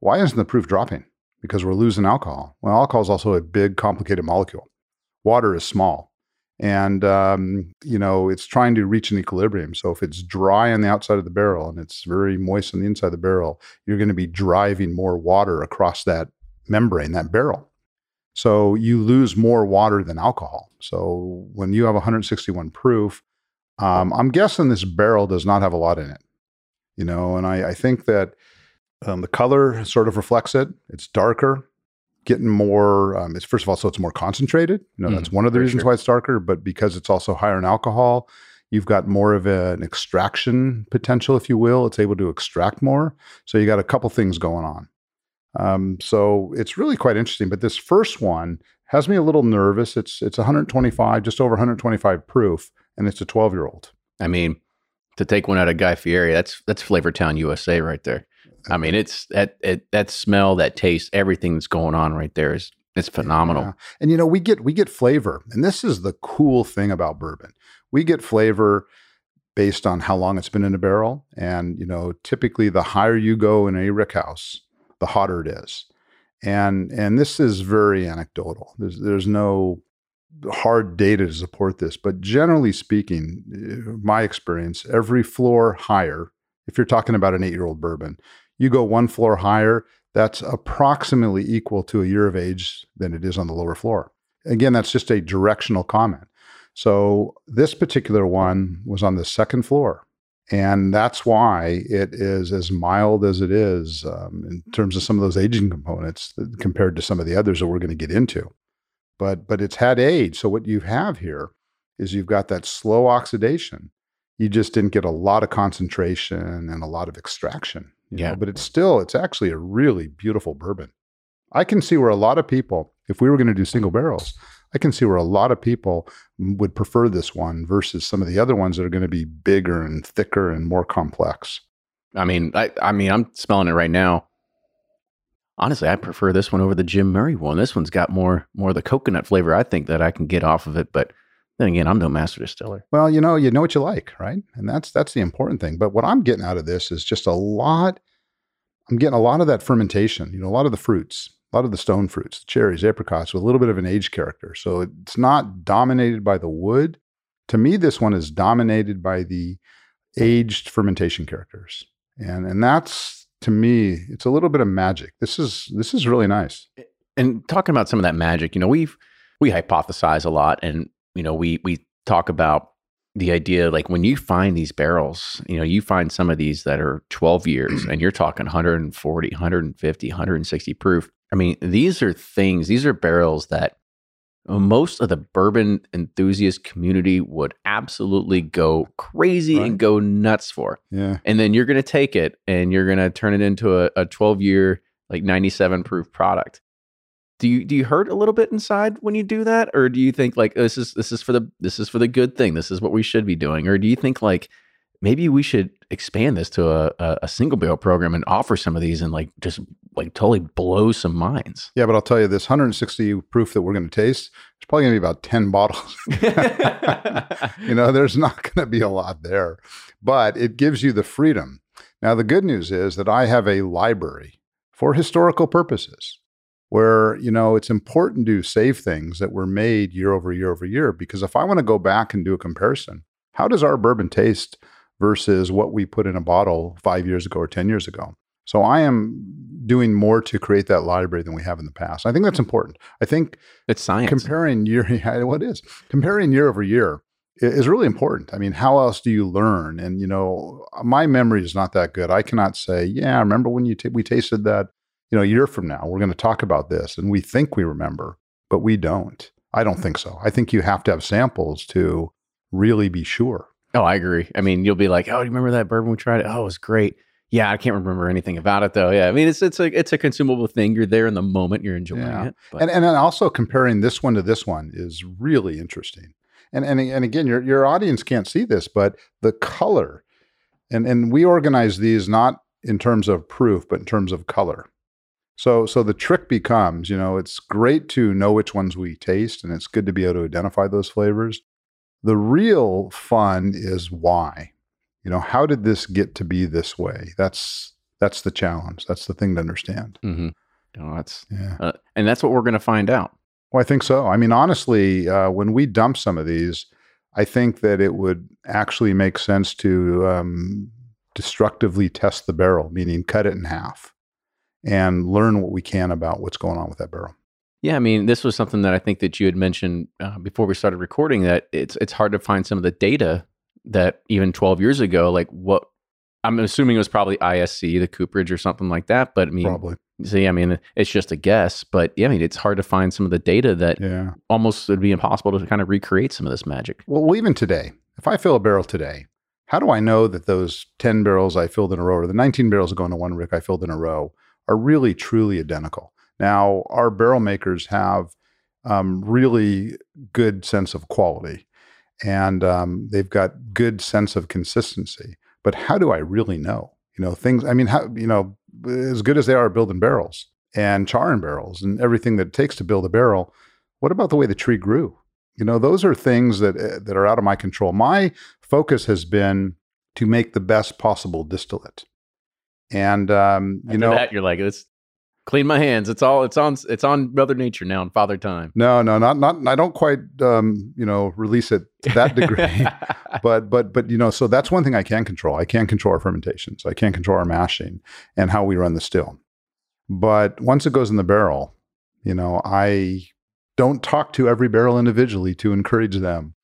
why isn't the proof dropping? Because we're losing alcohol. Well, alcohol is also a big, complicated molecule. Water is small. And, um, you know, it's trying to reach an equilibrium. So if it's dry on the outside of the barrel and it's very moist on the inside of the barrel, you're going to be driving more water across that membrane, that barrel. So you lose more water than alcohol. So when you have 161 proof, um, I'm guessing this barrel does not have a lot in it, you know, and I, I think that um, the color sort of reflects it. It's darker, getting more. Um, it's first of all, so it's more concentrated. You know, Mm, that's one of the reasons sure. why it's darker. But because it's also higher in alcohol, you've got more of a- an extraction potential, if you will. It's able to extract more. So you got a couple things going on. Um, so it's really quite interesting. But this first one has me a little nervous. It's it's 125, just over 125 proof, and it's a 12 year old. I mean, to take one out of Guy Fieri, that's that's Flavortown USA right there. I mean, it's that it, that smell, that taste, everything that's going on right there is it's phenomenal. Yeah. And you know, we get we get flavor, and this is the cool thing about bourbon. We get flavor based on how long it's been in a barrel, and you know, typically the higher you go in a rick house, the hotter it is. And and this is very anecdotal. There's there's no hard data to support this, but generally speaking, eh, my experience, every floor higher, if you're talking about an eight year old bourbon, you go one floor higher, that's approximately equal to a year of age than it is on the lower floor. Again, that's just a directional comment. So this particular one was on the second floor. And that's why it is as mild as it is um, in terms of some of those aging components compared to some of the others that we're going to get into. But but it's had age. So what you have here is you've got that slow oxidation. You just didn't get a lot of concentration and a lot of extraction. Yeah. know, But it's still it's actually a really beautiful bourbon. I can see where a lot of people, if we were going to do single barrels, I can see where a lot of people would prefer this one versus some of the other ones that are going to be bigger and thicker and more complex. I mean, I I mean, I'm smelling it right now. Honestly, I prefer this one over the Jim Murray one. This one's got more more of the coconut flavor I think that I can get off of it. But then again, I'm no master distiller. Well, you know, you know what you like, right? And that's that's the important thing. But what I'm getting out of this is just a lot I'm getting a lot of that fermentation, you know, a lot of the fruits, a lot of the stone fruits, the cherries, apricots with a little bit of an age character. So it's not dominated by the wood. To me, this one is dominated by the aged fermentation characters. And and that's to me, it's a little bit of magic. This is this is really nice. And talking about some of that magic, you know, we've we hypothesize a lot and you know, we we talk about the idea like when you find these barrels, you know, you find some of these that are 12 years and you're talking 140, 150, 160 proof. I mean, these are things, these are barrels that most of the bourbon enthusiast community would absolutely go crazy Right. and go nuts for. Yeah. And then you're going to take it and you're going to turn it into a, a 12 year, like 97 proof product. Do you do you hurt a little bit inside when you do that, or do you think like this is this is for the this is for the good thing? This is what we should be doing, or do you think like maybe we should expand this to a, a, a single barrel program and offer some of these and like just like totally blow some minds? Yeah, but I'll tell you this 160 proof that we're going to taste, it's probably going to be about 10 bottles. you know, there's not going to be a lot there, but it gives you the freedom. Now, the good news is that I have a library for historical purposes where, you know, it's important to save things that were made year over year over year. Because if I want to go back and do a comparison, how does our bourbon taste versus what we put in a bottle five years ago or 10 years ago? So I am doing more to create that library than we have in the past. I think that's important. I think it's science. comparing year yeah, what is comparing year over year is really important i mean how else do you learn and you know my memory is not that good i cannot say yeah remember when you ta- we tasted that you know a year from now we're going to talk about this and we think we remember but we don't i don't think so i think you have to have samples to really be sure Oh, I agree. I mean, you'll be like, "Oh, do you remember that bourbon we tried? Oh, it was great." Yeah, I can't remember anything about it though. Yeah, I mean, it's it's a it's a consumable thing. You're there in the moment. You're enjoying Yeah. it. But and and then also comparing this one to this one is really interesting. And and and again, your your audience can't see this, but the color, and and we organize these not in terms of proof, but in terms of color. So so the trick becomes, you know, it's great to know which ones we taste, and it's good to be able to identify those flavors. The real fun is why. You know, how did this get to be this way? That's that's the challenge. That's the thing to understand. Mhm. No, that's Yeah. uh, and that's what we're going to find out. Well, I think so. I mean, honestly, uh, when we dump some of these, I think that it would actually make sense to um, destructively test the barrel, meaning cut it in half and learn what we can about what's going on with that barrel. Yeah, I mean, this was something that I think that you had mentioned uh, before we started recording that it's it's hard to find some of the data that even 12 years ago, like what I'm assuming it was probably ISC, the Cooperage or something like that. But I mean, Probably. see, I mean, it's just a guess. But yeah, I mean, it's hard to find some of the data that Yeah. almost would be impossible to kind of recreate some of this magic. Well, even today, if I fill a barrel today, how do I know that those 10 barrels I filled in a row or the 19 barrels that go into one rick I filled in a row are really truly identical? Now, our barrel makers have um, really good sense of quality and um, they've got good sense of consistency. But how do I really know? You know, things, I mean, how, you know, as good as they are building barrels and charring barrels and everything that it takes to build a barrel, what about the way the tree grew? You know, those are things that uh, that are out of my control. My focus has been to make the best possible distillate, and um, you After know, that you're like, let's clean my hands. It's all it's on it's on Mother Nature now and Father Time. no, no, not not. I don't quite, um, you know, release it to that degree. but but but you know, so that's one thing I can control. I can control our fermentations. I can control our mashing and how we run the still. But once it goes in the barrel, you know, I don't talk to every barrel individually to encourage them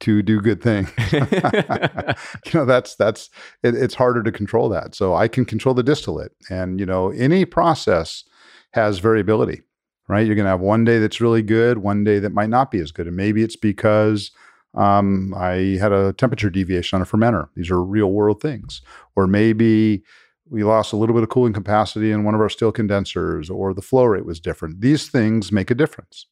to do good things. you know, that's that's it, it's harder to control that. So I can control the distillate, and you know, any process has variability, right? You're going to have one day that's really good, one day that might not be as good, and maybe it's because um, I had a temperature deviation on a fermenter. These are real world things, or maybe we lost a little bit of cooling capacity in one of our steel condensers, or the flow rate was different. These things make a difference.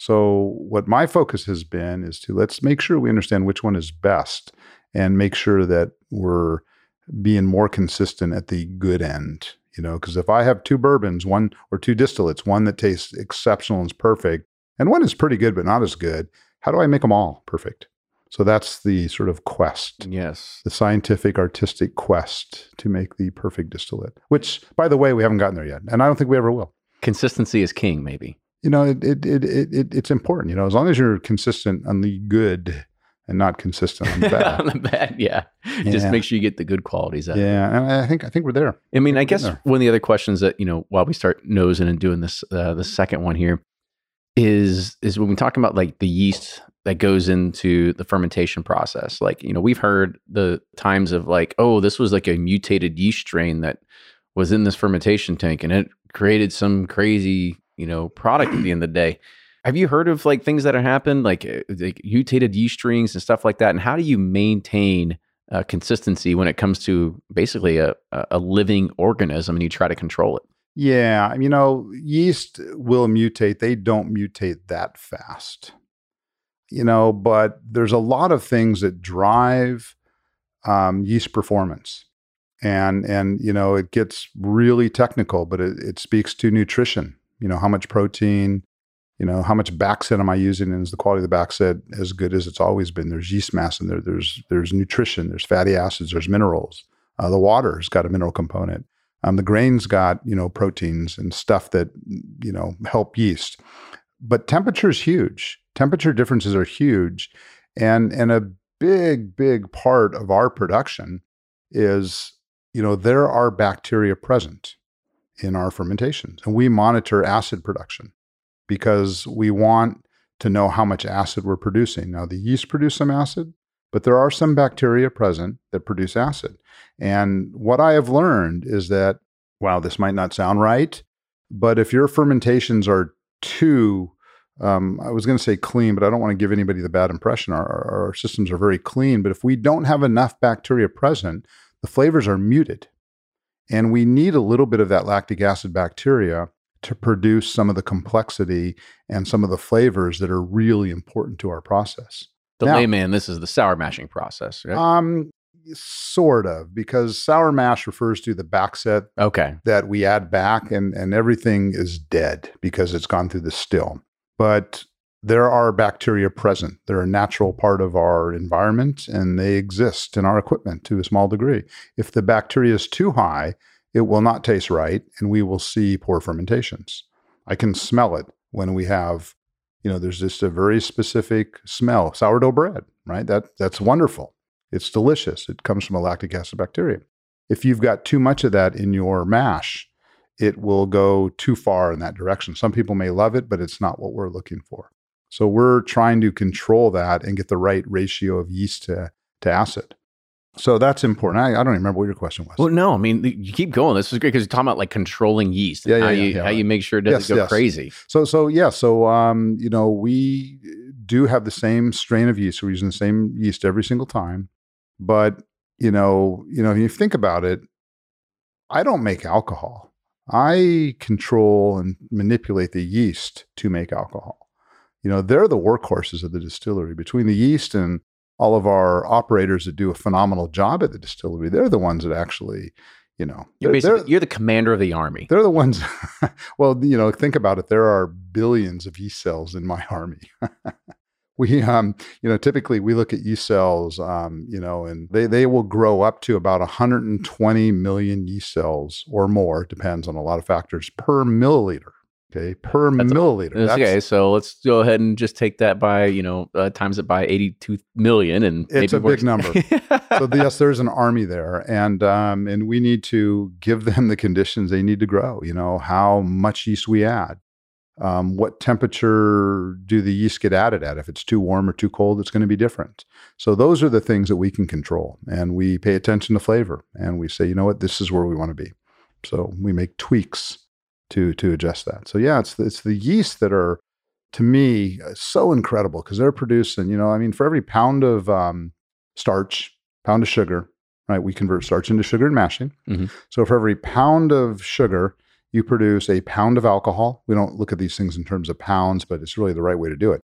So, what my focus has been is to let's make sure we understand which one is best and make sure that we're being more consistent at the good end. You know, because if I have two bourbons, one or two distillates, one that tastes exceptional and is perfect, and one is pretty good but not as good, how do I make them all perfect? So that's the sort of quest, Yes. the scientific, artistic quest to make the perfect distillate, which, by the way, we haven't gotten there yet. And I don't think we ever will. Consistency is king, maybe. You know, it, it, it, it, it it's important, you know, as long as you're consistent on the good and not consistent on the bad. On the bad, yeah. Just make sure you get the good qualities out. yeah. And I think, I think we're there. I mean, I We're guess one of the other questions that you know, while we start nosing and doing this, uh, the second one here is is when we talk about like the yeast that goes into the fermentation process. Like, you know, we've heard the times of like, oh, this was like a mutated yeast strain that was in this fermentation tank, and it created some crazy, you know, product at the end of the day. Have you heard of like things that have happened, like, uh, like mutated yeast strings and stuff like that? And how do you maintain uh, consistency when it comes to basically a, a a living organism and you try to control it. Yeah, you know, yeast will mutate. They don't mutate that fast. You know, but there's a lot of things that drive um, yeast performance. And and you know, it gets really technical, but it, it speaks to nutrition. You know, how much protein, you know, how much backset am I using, and is the quality of the backset as good as it's always been? There's yeast mass in there. There's there's nutrition. There's fatty acids. There's minerals. Uh, the water's got a mineral component. Um, the grains got you know proteins and stuff that you know help yeast, but temperature is huge. Temperature differences are huge, and and a big big part of our production is you know there are bacteria present in our fermentations, and we monitor acid production because we want to know how much acid we're producing. Now the yeast produce some acid, but there are some bacteria present that produce acid. And what I have learned is that, wow, this might not sound right, but if your fermentations are too, um, I was going to say clean, but I don't want to give anybody the bad impression. Our, our, our systems are very clean, but if we don't have enough bacteria present, the flavors are muted. And we need a little bit of that lactic acid bacteria to produce some of the complexity and some of the flavors that are really important to our process. The Now- layman, this is the sour mashing process. Right? Um, sort of, because sour mash refers to the backset okay. that we add back, and and everything is dead because it's gone through the still. But there are bacteria present. They're a natural part of our environment, and they exist in our equipment to a small degree. If the bacteria is too high, it will not taste right, and we will see poor fermentations. I can smell it when we have, you know, there's just a very specific smell. Sourdough bread, right? That that's wonderful. It's delicious. It comes from a lactic acid bacteria. If you've got too much of that in your mash, it will go too far in that direction. Some people may love it, but it's not what we're looking for. So we're trying to control that and get the right ratio of yeast to, to acid. So that's important. I, I don't even remember what your question was. Well, no, I mean, you keep going. This is great because you're talking about like controlling yeast. Yeah, yeah, how yeah, you, yeah, how right. you make sure it doesn't Yes, go yes. crazy. So so yeah, so um, you know, we do have the same strain of yeast. We're using the same yeast every single time. But, you know, you know, if you think about it, I don't make alcohol. I control and manipulate the yeast to make alcohol. You know, they're the workhorses of the distillery. Between the yeast and all of our operators that do a phenomenal job at the distillery, they're the ones that actually, you know, You're basically you're the commander of the army. they're the ones. well, you know, think about it. There are billions of yeast cells in my army. we, um, you know, typically we look at yeast cells, um, you know, and they they will grow up to about 120 million yeast cells or more, depends on a lot of factors per milliliter. Okay, per That's a- milliliter. okay, so let's go ahead and just take that by you know uh, times it by 82 million, and It's maybe a big number. so yes, there's an army there, and um, and we need to give them the conditions they need to grow. You know how much yeast we add, um, what temperature do the yeast get added at? If it's too warm or too cold, it's going to be different. So those are the things that we can control, and we pay attention to flavor, and we say, you know what, this is where we want to be. So we make tweaks to to adjust that. So yeah, it's it's the yeast that are to me uh, so incredible because they're producing. You know, I mean, for every pound of um, starch, pound of sugar, right? We convert starch into sugar in mashing. Mhm. So for every pound of sugar, you produce a pound of alcohol. We don't look at these things in terms of pounds, but it's really the right way to do it.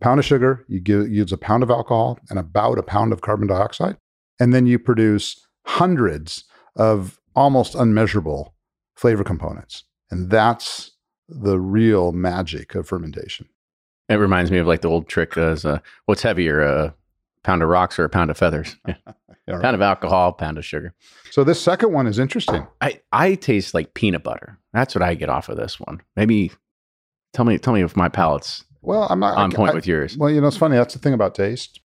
Pound of sugar, you give, use a pound of alcohol and about a pound of carbon dioxide. And then you produce hundreds of almost unmeasurable flavor components. And that's the real magic of fermentation. It reminds me of like the old trick as uh, what's heavier, a Pound of rocks or a pound of feathers. Yeah. Right. Pound of alcohol, pound of sugar. So this second one is interesting. I, I taste like peanut butter. That's what I get off of this one. Maybe tell me tell me if my palate's Well, I'm not on I- point I- with yours. Well, you know, it's funny. That's the thing about taste.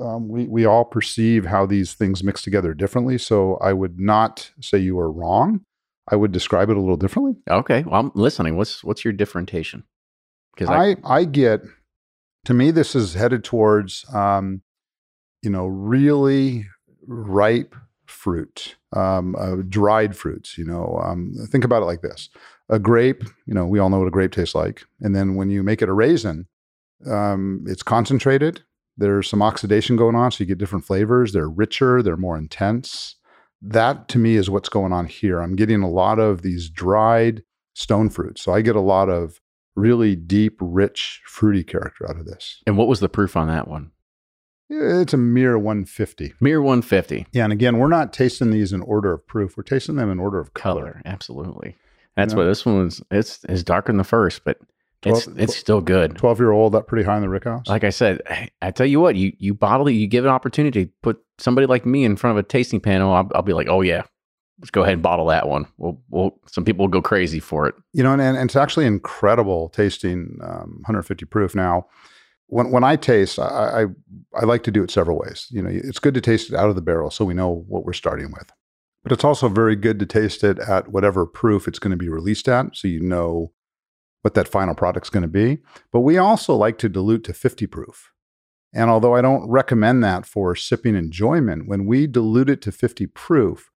Um, we we all perceive how these things mix together differently. So I would not say you are wrong. I would describe it a little differently. Okay, well I'm listening. What's what's your differentiation? Because I, I I get to me this is headed towards um, you know really ripe fruit, um, uh, dried fruits. You know, um, think about it like this: a grape. You know, we all know what a grape tastes like, and then when you make it a raisin, um, it's concentrated. There's some oxidation going on, so you get different flavors. They're richer. They're more intense. That to me is what's going on here. I'm getting a lot of these dried stone fruits, so I get a lot of really deep, rich, fruity character out of this. and what was the proof on that one? It's a mere 150. Mere 150 Yeah, and again, we're not tasting these in order of proof. We're tasting them in order of color. color. Absolutely. That's know? what this one was. It's it's darker than the first, but it's Well, it's still good. 12 year old, up pretty high in the Rickhouse. Like I said, I, I tell you what, you you bottle it, you give an opportunity, to put somebody like me in front of a tasting panel. I'll, I'll be like, oh yeah, let's go ahead and bottle that one. We'll, we'll some people will go crazy for it. you know, and, and it's actually incredible tasting um, 150 proof. Now, when when I taste, I, I I like to do it several ways. You know, it's good to taste it out of the barrel so we know what we're starting with, but it's also very good to taste it at whatever proof it's going to be released at, so you know what that final product's going to be. But we also like to dilute to 50 proof. And although I don't recommend that for sipping enjoyment, when we dilute it to 50 proof,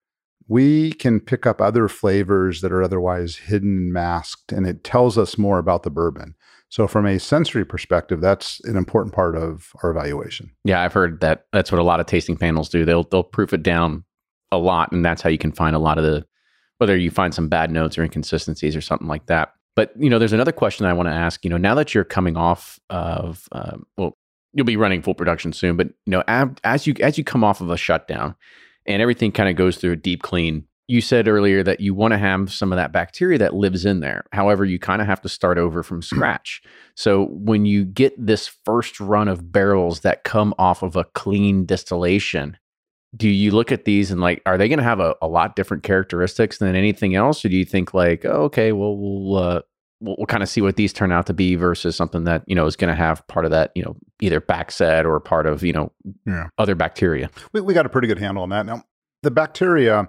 we can pick up other flavors that are otherwise hidden and masked, and it tells us more about the bourbon. So, from a sensory perspective, that's an important part of our evaluation. Yeah, I've heard that. That's what a lot of tasting panels do. They'll they'll proof it down a lot, and that's how you can find a lot of the whether you find some bad notes or inconsistencies or something like that. But you know, there's another question I want to ask. You know, now that you're coming off of uh, well, you'll be running full production soon, but you know, ab- as you as you come off of a shutdown and everything kind of goes through a deep clean. You said earlier that you want to have some of that bacteria that lives in there. However, you kind of have to start over from scratch. So when you get this first run of barrels that come off of a clean distillation, do you look at these and like, are they going to have a, a lot different characteristics than anything else? Or do you think like, oh, okay, well, we'll, uh, we'll, we'll kind of see what these turn out to be versus something that, you know, is going to have part of that, you know, either backset or part of, you know, Yeah. other bacteria. We, we got a pretty good handle on that. Now, the bacteria,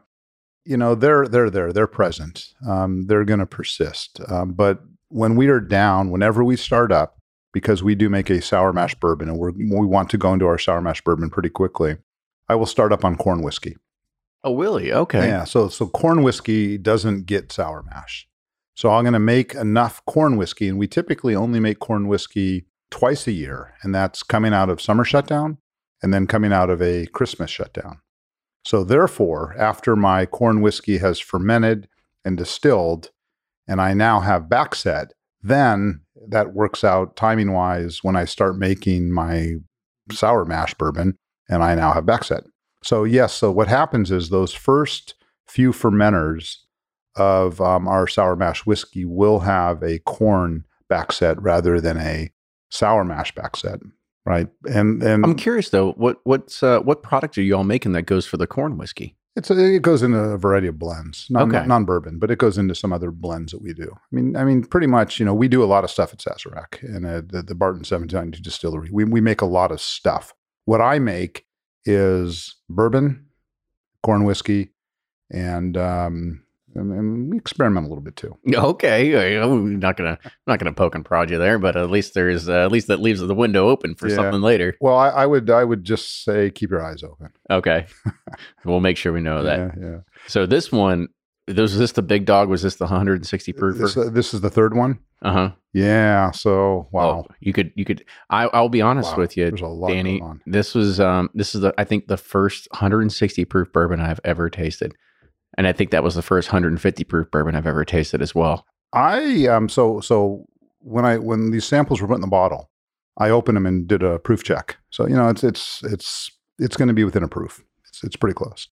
you know, they're they're there, they're present, um, they're going to persist. Um, but when we are down, whenever we start up, because we do make a sour mash bourbon, and we're, we want to go into our sour mash bourbon pretty quickly, I will start up on corn whiskey. Oh, really? Okay. Yeah. So so corn whiskey doesn't get sour mash. So I'm going to make enough corn whiskey, and we typically only make corn whiskey twice a year, and that's coming out of summer shutdown and then coming out of a Christmas shutdown. So therefore, after my corn whiskey has fermented and distilled, and I now have backset, then that works out timing wise when I start making my sour mash bourbon, and I now have backset. So yes, so what happens is those first few fermenters of um, our sour mash whiskey will have a corn backset rather than a sour mash backset, right? And and I'm curious though, what what's uh, what product are you all making that goes for the corn whiskey? it's a, it goes into a variety of blends, non Okay. non bourbon, but it goes into some other blends that we do. I mean, I mean, pretty much, you know, we do a lot of stuff at Sazerac and the, the Barton 1792 Distillery. We we make a lot of stuff. What I make is bourbon, corn whiskey, and um, and, and we experiment a little bit too. Okay, I'm not gonna I'm not gonna poke and prod you there, but at least there's uh, at least that leaves the window open for Yeah. something later. Well, I, I would I would just say keep your eyes open. Okay, we'll make sure we know that. Yeah, yeah. So this one, was this the big dog? Was this the 160 proof? This, uh, this is the third one. Uh huh. Yeah. So wow, you could you could. I I'll be honest Wow. with you, There's a lot Danny. going on. This was um this is the I think the first 160 proof bourbon I've ever tasted, and I think that was the first 150 proof bourbon I've ever tasted as well. I um so so when I when these samples were put in the bottle, I opened them and did a proof check. So you know it's it's it's it's going to be within a proof. It's it's pretty close.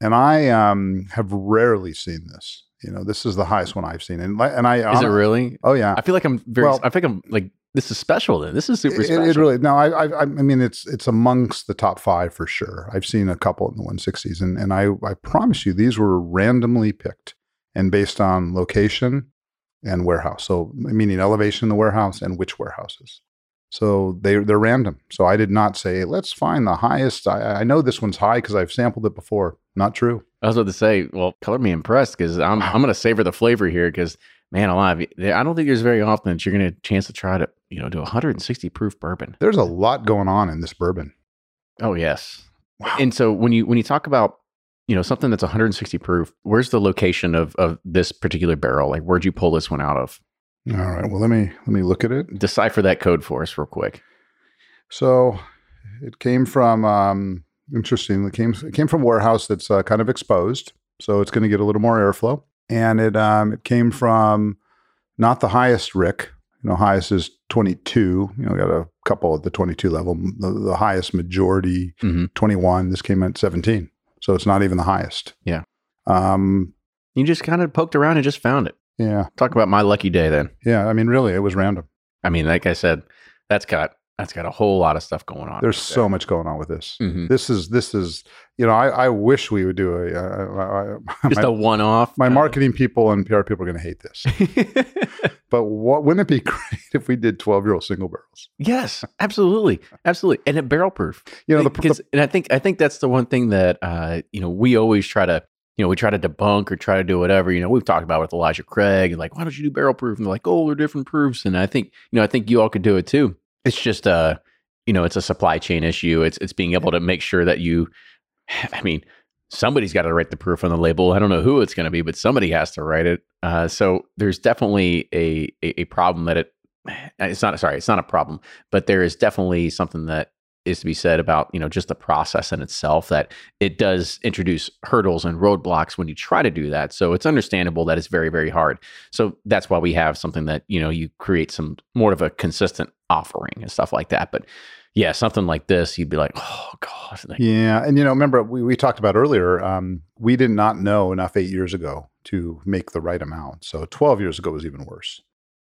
And I um have rarely seen this. You know, this is the highest one I've seen. And and I Is it really? Oh yeah. I feel like I'm very. Well- I think I'm like This is special. Then this is super It, special. it really no. I, I I mean it's it's amongst the top five for sure. I've seen a couple in the 160s, and and I I promise you these were randomly picked and based on location and warehouse. So meaning elevation in the warehouse and which warehouses. So they they're random. So I did not say let's find the highest. I, I know this one's high because I've sampled it before. Not true. I was about to say, well, color me impressed because I'm I'm going to savor the flavor here because man alive, I don't think there's very often that you're going to chance to try to you know do 160 proof bourbon. There's a lot going on in this bourbon. Oh yes, Wow. and so when you when you talk about you know something that's 160 proof, where's the location of of this particular barrel? Like where'd you pull this one out of? All right. Well, let me let me look at it. Decipher that code for us real quick. So it came from um, interesting. It came it came from a warehouse that's uh, kind of exposed, so it's going to get a little more airflow. And it um, it came from not the highest rick. You know, highest is twenty two. You know, got a couple at the twenty two level. The, the highest majority Mhm. twenty one. This came at seventeen, so it's not even the highest. Yeah. Um. You just kind of poked around and just found it. Yeah. Talk about my lucky day then. Yeah. I mean, really, it was random. I mean, like I said, that's got that's got a whole lot of stuff going on. There's so much going on with this. Mhm. This is this is. You know, I, I wish we would do a. Uh, I- just my- a one off. my marketing people and PR people are going to hate this. But what, wouldn't it be great if we did 12 year old single barrels? yes, absolutely, absolutely, and it barrel proof. You know, the, because and I think I think that's the one thing that uh, you know we always try to you know we try to debunk or try to do whatever. You know, we've talked about with Elijah Craig and like, why don't you do barrel proof? And they're like, oh, they're different proofs. And I think you know I think you all could do it too. It's just uh you know it's a supply chain issue. It's it's being able to make sure that you. I mean, somebody's got to write the proof on the label. I don't know who it's going to be, but somebody has to write it. Uh, so there's definitely a, a a problem that it. It's not sorry, it's not a problem, but there is definitely something that is to be said about you know just the process in itself that it does introduce hurdles and roadblocks when you try to do that so it's understandable that it's very very hard so that's why we have something that you know you create some more of a consistent offering and stuff like that but yeah something like this you'd be like oh god yeah. And, you know, remember we, we talked about earlier, um, we did not know enough eight years ago to make the right amount. So 12 years ago was even worse.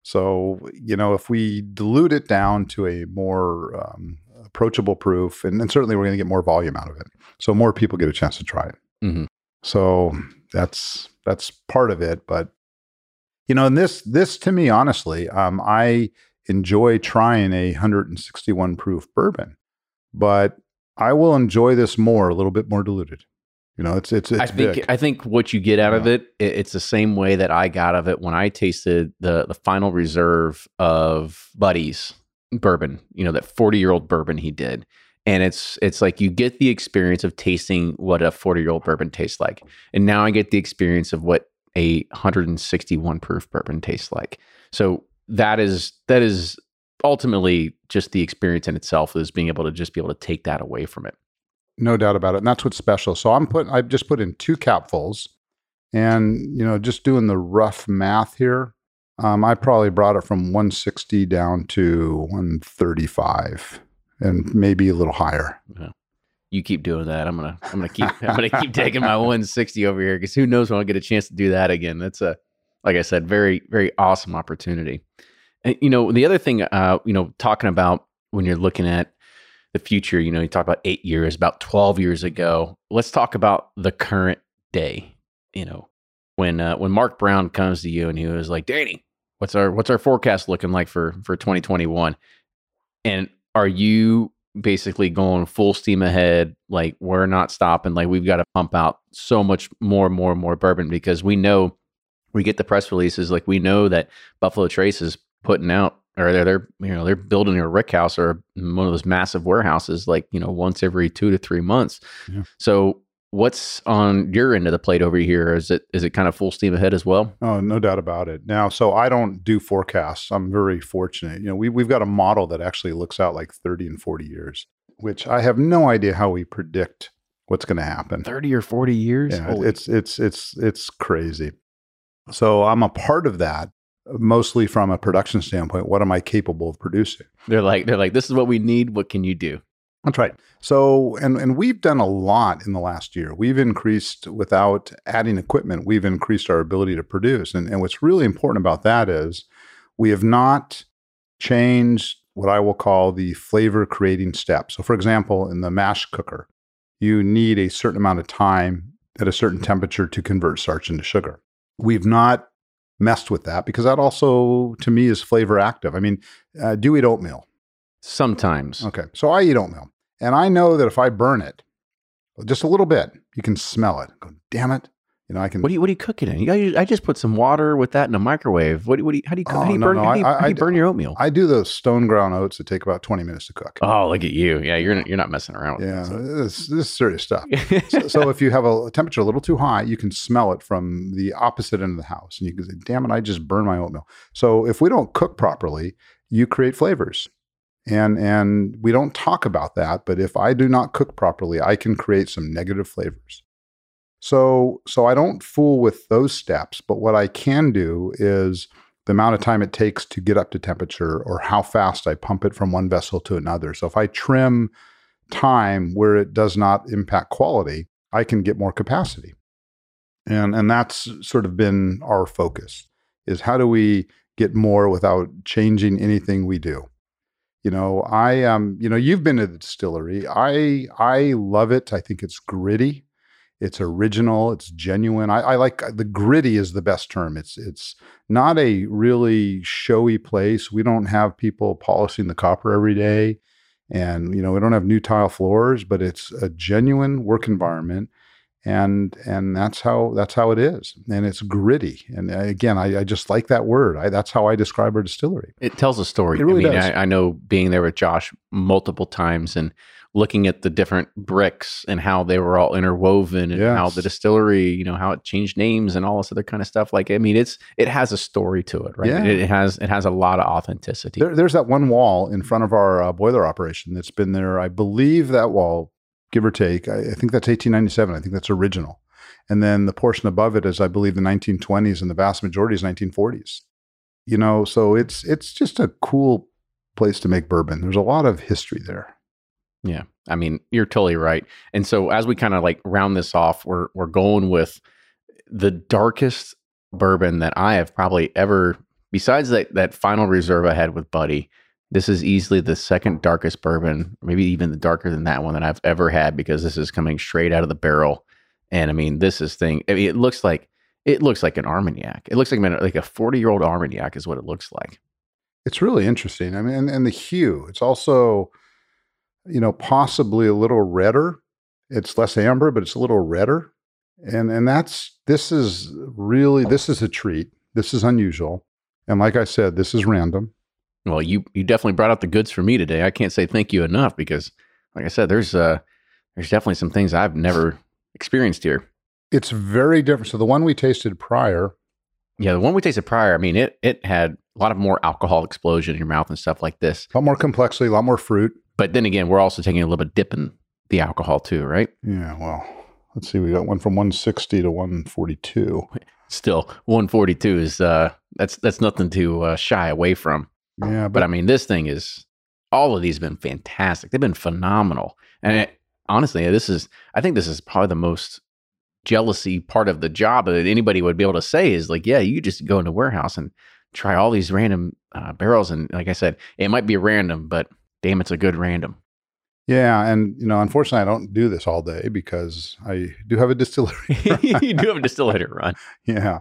So, you know, if we dilute it down to a more um, approachable proof, and, and certainly we're going to get more volume out of it. So more people get a chance to try it. Mhm. So that's that's part of it. But you know, and this this to me, honestly, um, I enjoy trying a 161 proof bourbon, but I will enjoy this more, a little bit more diluted. You know, it's it's it's I think big. I think what you get out of Yeah. it, it, it's the same way that I got of it when I tasted the the final reserve of Buddy's bourbon. You know that forty year old bourbon he did, and it's it's like you get the experience of tasting what a forty year old bourbon tastes like, and now I get the experience of what a hundred and sixty one proof bourbon tastes like. So that is that is ultimately just the experience in itself is being able to just be able to take that away from it. No doubt about it. And that's what's special. So I'm putting I've just put in two capfuls and you know, just doing the rough math here. Um, I probably brought it from 160 down to 135 and maybe a little higher. you keep doing that. I'm gonna I'm gonna keep I'm gonna keep taking my 160 over here because who knows when I'll get a chance to do that again. That's a like I said, very very awesome opportunity. And you know the other thing, uh, you know, talking about when you're looking at the future, you know, you talk about eight years, about 12 years ago. Let's talk about the current day. You know, when uh, when Mark Brown comes to you and he was like, Danny, what's our what's our forecast looking like for for 2021? And are you basically going full steam ahead. Like we're not stopping. Like we've got to pump out so much more, and more, and more bourbon because we know we get the press releases. Like we know that Buffalo Trace is putting out, or they're, they're you know they're building a rick house or one of those massive warehouses, like you know once every two to three months. Yeah. So what's on your end of the plate over here? Is it is it kind of full steam ahead as well? Oh, no doubt about it. Now, so I don't do forecasts. I'm very fortunate. You know, we, we've got a model that actually looks out like 30 and 40 years, which I have no idea how we predict what's going to happen. Thirty or forty years? Yeah, Holy it's it's it's it's crazy. So I'm a part of that, mostly from a production standpoint. What am I capable of producing? They're like they're like this is what we need. What can you do? That's right. So, and and we've done a lot in the last year. We've increased without adding equipment. We've increased our ability to produce. And and what's really important about that is we have not changed what I will call the flavor creating step. So, for example, in the mash cooker, you need a certain amount of time at a certain temperature to convert starch into sugar. We've not messed with that because that also, to me, is flavor active. I mean, uh, do eat oatmeal? Sometimes. Okay. So I eat oatmeal. And I know that if I burn it just a little bit, you can smell it. Go, damn it. You know, I can. What do you what do you cook it in? You got, I just put some water with that in a microwave. What, do- what do you, how do you cook? Oh, how do oh, you no, burn? no, how do you, I- how do I- you burn your oatmeal? I do those stone ground oats that take about 20 minutes to cook. oh, look at you! Yeah, you're not, you're not messing around. With yeah, that, this, this is serious stuff. so. so, so if you have a temperature a little too high, you can smell it from the opposite end of the house, and you can say, "Damn it, I just burned my oatmeal." So if we don't cook properly, you create flavors, and and we don't talk about that. But if I do not cook properly, I can create some negative flavors. So so I don't fool with those steps. But what I can do is the amount of time it takes to get up to temperature, or how fast I pump it from one vessel to another. So if I trim time where it does not impact quality, I can get more capacity. And and that's sort of been our focus is how do we get more without changing anything we do. You know, I um, you know, you've been to the distillery. I I love it. I think it's gritty. It's original. It's genuine. I, I like the gritty is the best term. It's it's not a really showy place. We don't have people polishing the copper every day and you know we don't have new tile floors but it's a genuine work environment and and that's how that's how it is and it's gritty and again i, I just like that word I, that's how i describe our distillery It tells a story. It really I mean. I, I know being there with Josh multiple times and looking at the different bricks and how they were all interwoven and how the distillery, you know, how it changed names and all this other kind of stuff. Like, I mean, it's it has a story to it, right? Yeah. It, it has it has a lot of authenticity. there, there's that one wall in front of our uh, boiler operation that's been there i believe that wall give or take I, I think that's 1897 i think that's original and then the portion above it is i believe the 1920s and the vast majority is 1940s you know so it's it's just a cool place to make bourbon there's a lot of history there Yeah. I mean, you're totally right. And so as we kind of like round this off, we're we're going with the darkest bourbon that I have probably ever besides that that final reserve I had with Buddy. This is easily the second darkest bourbon, maybe even the darker than that one that I've ever had because this is coming straight out of the barrel. And I mean, this is thing. I mean, it looks like it looks like an Armagnac. It looks like like a 40 year old Armagnac is what it looks like. It's really interesting. I mean, and, and the hue. It's also, you know, possibly a little redder. It's less amber, but it's a little redder. And and that's this is really this is a treat. This is unusual. And like I said, this is random. Well, you you definitely brought out the goods for me today. I can't say thank you enough because, like I said, there's uh there's definitely some things I've never experienced here. It's very different. So the one we tasted prior, Yeah, the one we tasted prior, I mean, it it had a lot of more alcohol explosion in your mouth and stuff like this. a lot more complexity, a lot more fruit. But then again, we're also taking a little bit dipping the alcohol too, right? Yeah, well, let's see. We got one from 160 to 142. Still, 142 is uh that's that's nothing to uh, shy away from. Yeah, But but I mean, this thing is all of these have been fantastic. They've been phenomenal. And it, honestly, this is I think this is probably the most jealousy part of the job that anybody would be able to say is like, yeah, you just go into warehouse and try all these random uh, barrels. And like I said, it might be random, but damn, it's a good random. yeah, and you know, unfortunately, I don't do this all day because I do have a distillery. you do have a distillery run. Yeah.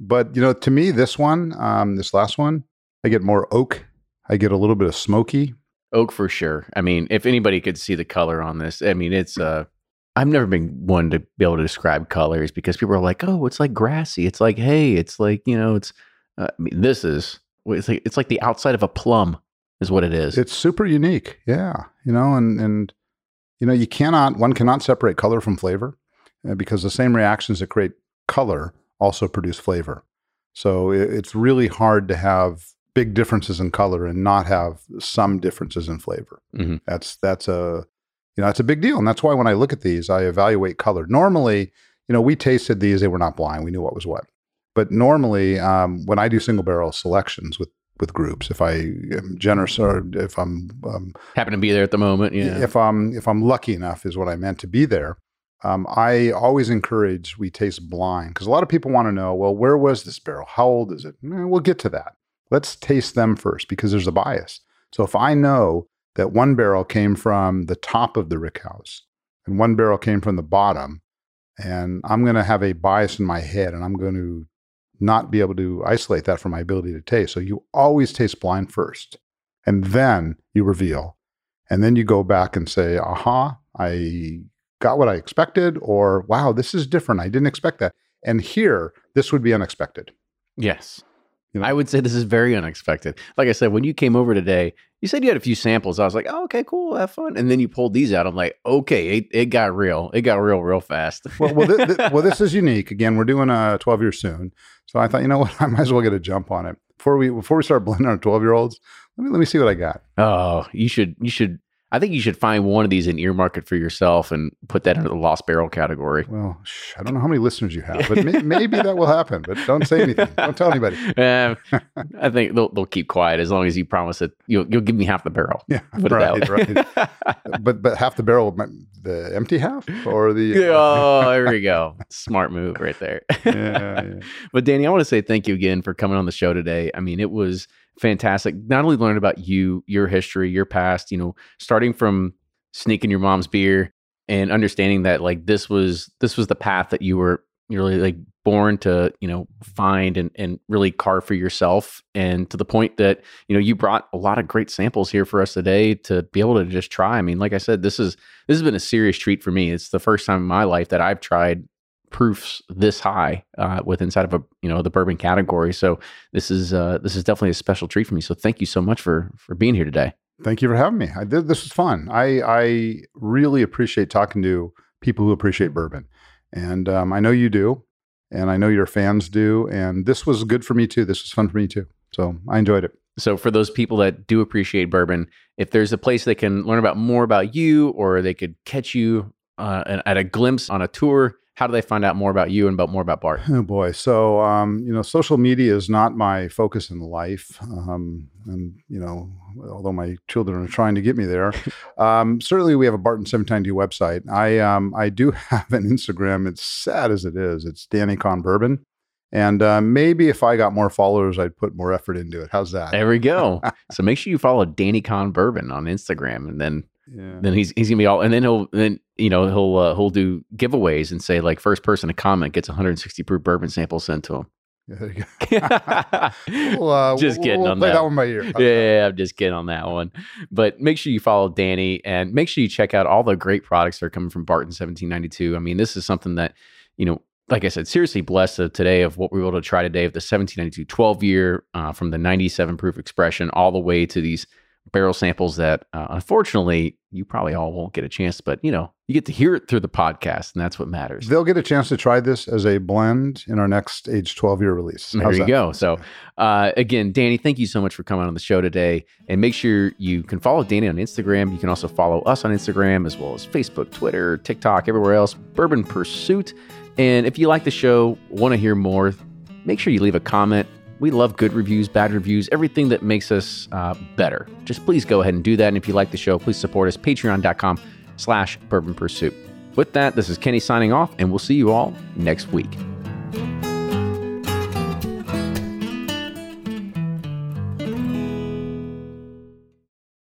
But, you know, to me, this one, um, this last one, I get more oak. I get a little bit of smoky. Oak for sure. I mean, if anybody could see the color on this, I mean, it's uh I've never been one to be able to describe colors because people are like, "Oh, it's like grassy. It's like hay. It's like you know, it's." Uh, I mean, this is it's like it's like the outside of a plum is what it is. It's super unique. Yeah. You know, and, and, you know, you cannot, one cannot separate color from flavor uh, because the same reactions that create color also produce flavor. So it's really hard to have big differences in color and not have some differences in flavor. Mhm. That's, that's a, you know, that's a big deal. And that's why when I look at these, I evaluate color. Normally, you know, we tasted these, they were not blind. We knew what was what. But normally, um, when I do single barrel selections with with groups, if I am generous or if I'm um, Happen to be there at the moment. Yeah. if I'm if I'm lucky enough, is what I meant to be there. Um, I always encourage we taste blind because a lot of people want to know, well, where was this barrel? How old is it? Eh, we'll get to that. Let's taste them first because there's a bias. So if I know that one barrel came from the top of the rick house and one barrel came from the bottom, and I'm going to have a bias in my head and I'm going to not be able to isolate that from my ability to taste. So you always taste blind first and then you reveal. And then you go back and say, aha, I got what I expected, or wow, this is different. I didn't expect that. And here, this would be unexpected. Yes. You know? I would say this is very unexpected. Like I said, when you came over today, you said you had a few samples. I was like, oh, okay, cool, have fun. And then you pulled these out. I'm like, okay, it, it got real. It got real, real fast. well, well, th- th- well, this is unique. Again, we're doing a 12 year soon, so I thought, you know what, I might as well get a jump on it before we before we start blending our 12 year olds. Let me let me see what I got. oh, you should you should I think you should find one of these and earmark it for yourself and put that under the lost barrel category. Well, I don't know how many listeners you have, but may- maybe that will happen. But don't say anything. Don't tell anybody. Um, I think they'll, they'll keep quiet as long as you promise that you'll you'll give me half the barrel. Yeah, Put it right, right. But but half the barrel, the empty half, or the oh, there we go. Smart move right there. yeah, yeah. But Danny, I want to say thank you again for coming on the show today. I mean, it was fantastic. Not only learn about you, your history, your past, you know, starting from sneaking your mom's beer and understanding that like this was this was the path that you were really like born to, you know, find and and really carve for yourself and to the point that, you know, you brought a lot of great samples here for us today to be able to just try. I mean, like I said, this is this has been a serious treat for me. It's the first time in my life that I've tried proofs this high uh, with inside of a you know the bourbon category. So this is uh, this is definitely a special treat for me. So thank you so much for for being here today. Thank you for having me. I did, this was fun. I I really appreciate talking to people who appreciate bourbon, and um, I know you do, and I know your fans do. And this was good for me too. This was fun for me too. So I enjoyed it. So for those people that do appreciate bourbon, if there's a place they can learn about more about you, or they could catch you uh, at a glimpse on a tour, how do they find out more about you and about more about Bart? Oh boy. So, um, you know, social media is not my focus in life. Um, and, you know, although my children are trying to get me there, um, certainly we have a Barton 792 website. I, um, I do have an Instagram. It's sad as it is. It's Danny Kahn Bourbon. And uh, maybe if I got more followers, I'd put more effort into it. How's that? There we go. so make sure you follow Danny Kahn Bourbon on Instagram, and then Yeah. then he's he's gonna be all, and then he'll then you know he'll uh, he'll do giveaways and say like first person to comment gets 160 proof bourbon sample sent to him. Yeah, there you go. yeah, Well, uh, Just we'll- kidding we'll on play that. that one by ear. How's that? yeah, I'm just kidding on that one. But make sure you follow Danny and make sure you check out all the great products that are coming from Barton 1792. I mean, this is something that, you know, like I said, seriously blessed of today of what we were able to try today of the 1792 12 year uh, from the 97 proof expression all the way to these barrel samples that uh, unfortunately you probably all won't get a chance, but you know, you get to hear it through the podcast and that's what matters. They'll get a chance to try this as a blend in our next age 12 year release. There How's you that? go. So, uh, again, Danny, thank you so much for coming on the show today. And make sure you can follow Danny on Instagram. You can also follow us on Instagram as well as Facebook, Twitter, TikTok, everywhere else. Bourbon Pursuit. And if you like the show, want to hear more, make sure you leave a comment. We love good reviews, bad reviews, everything that makes us uh, better. Just please go ahead and do that. And if you like the show, please support us. Patreon.com slash Bourbon Pursuit. With that, this is Kenny signing off, and we'll see you all next week.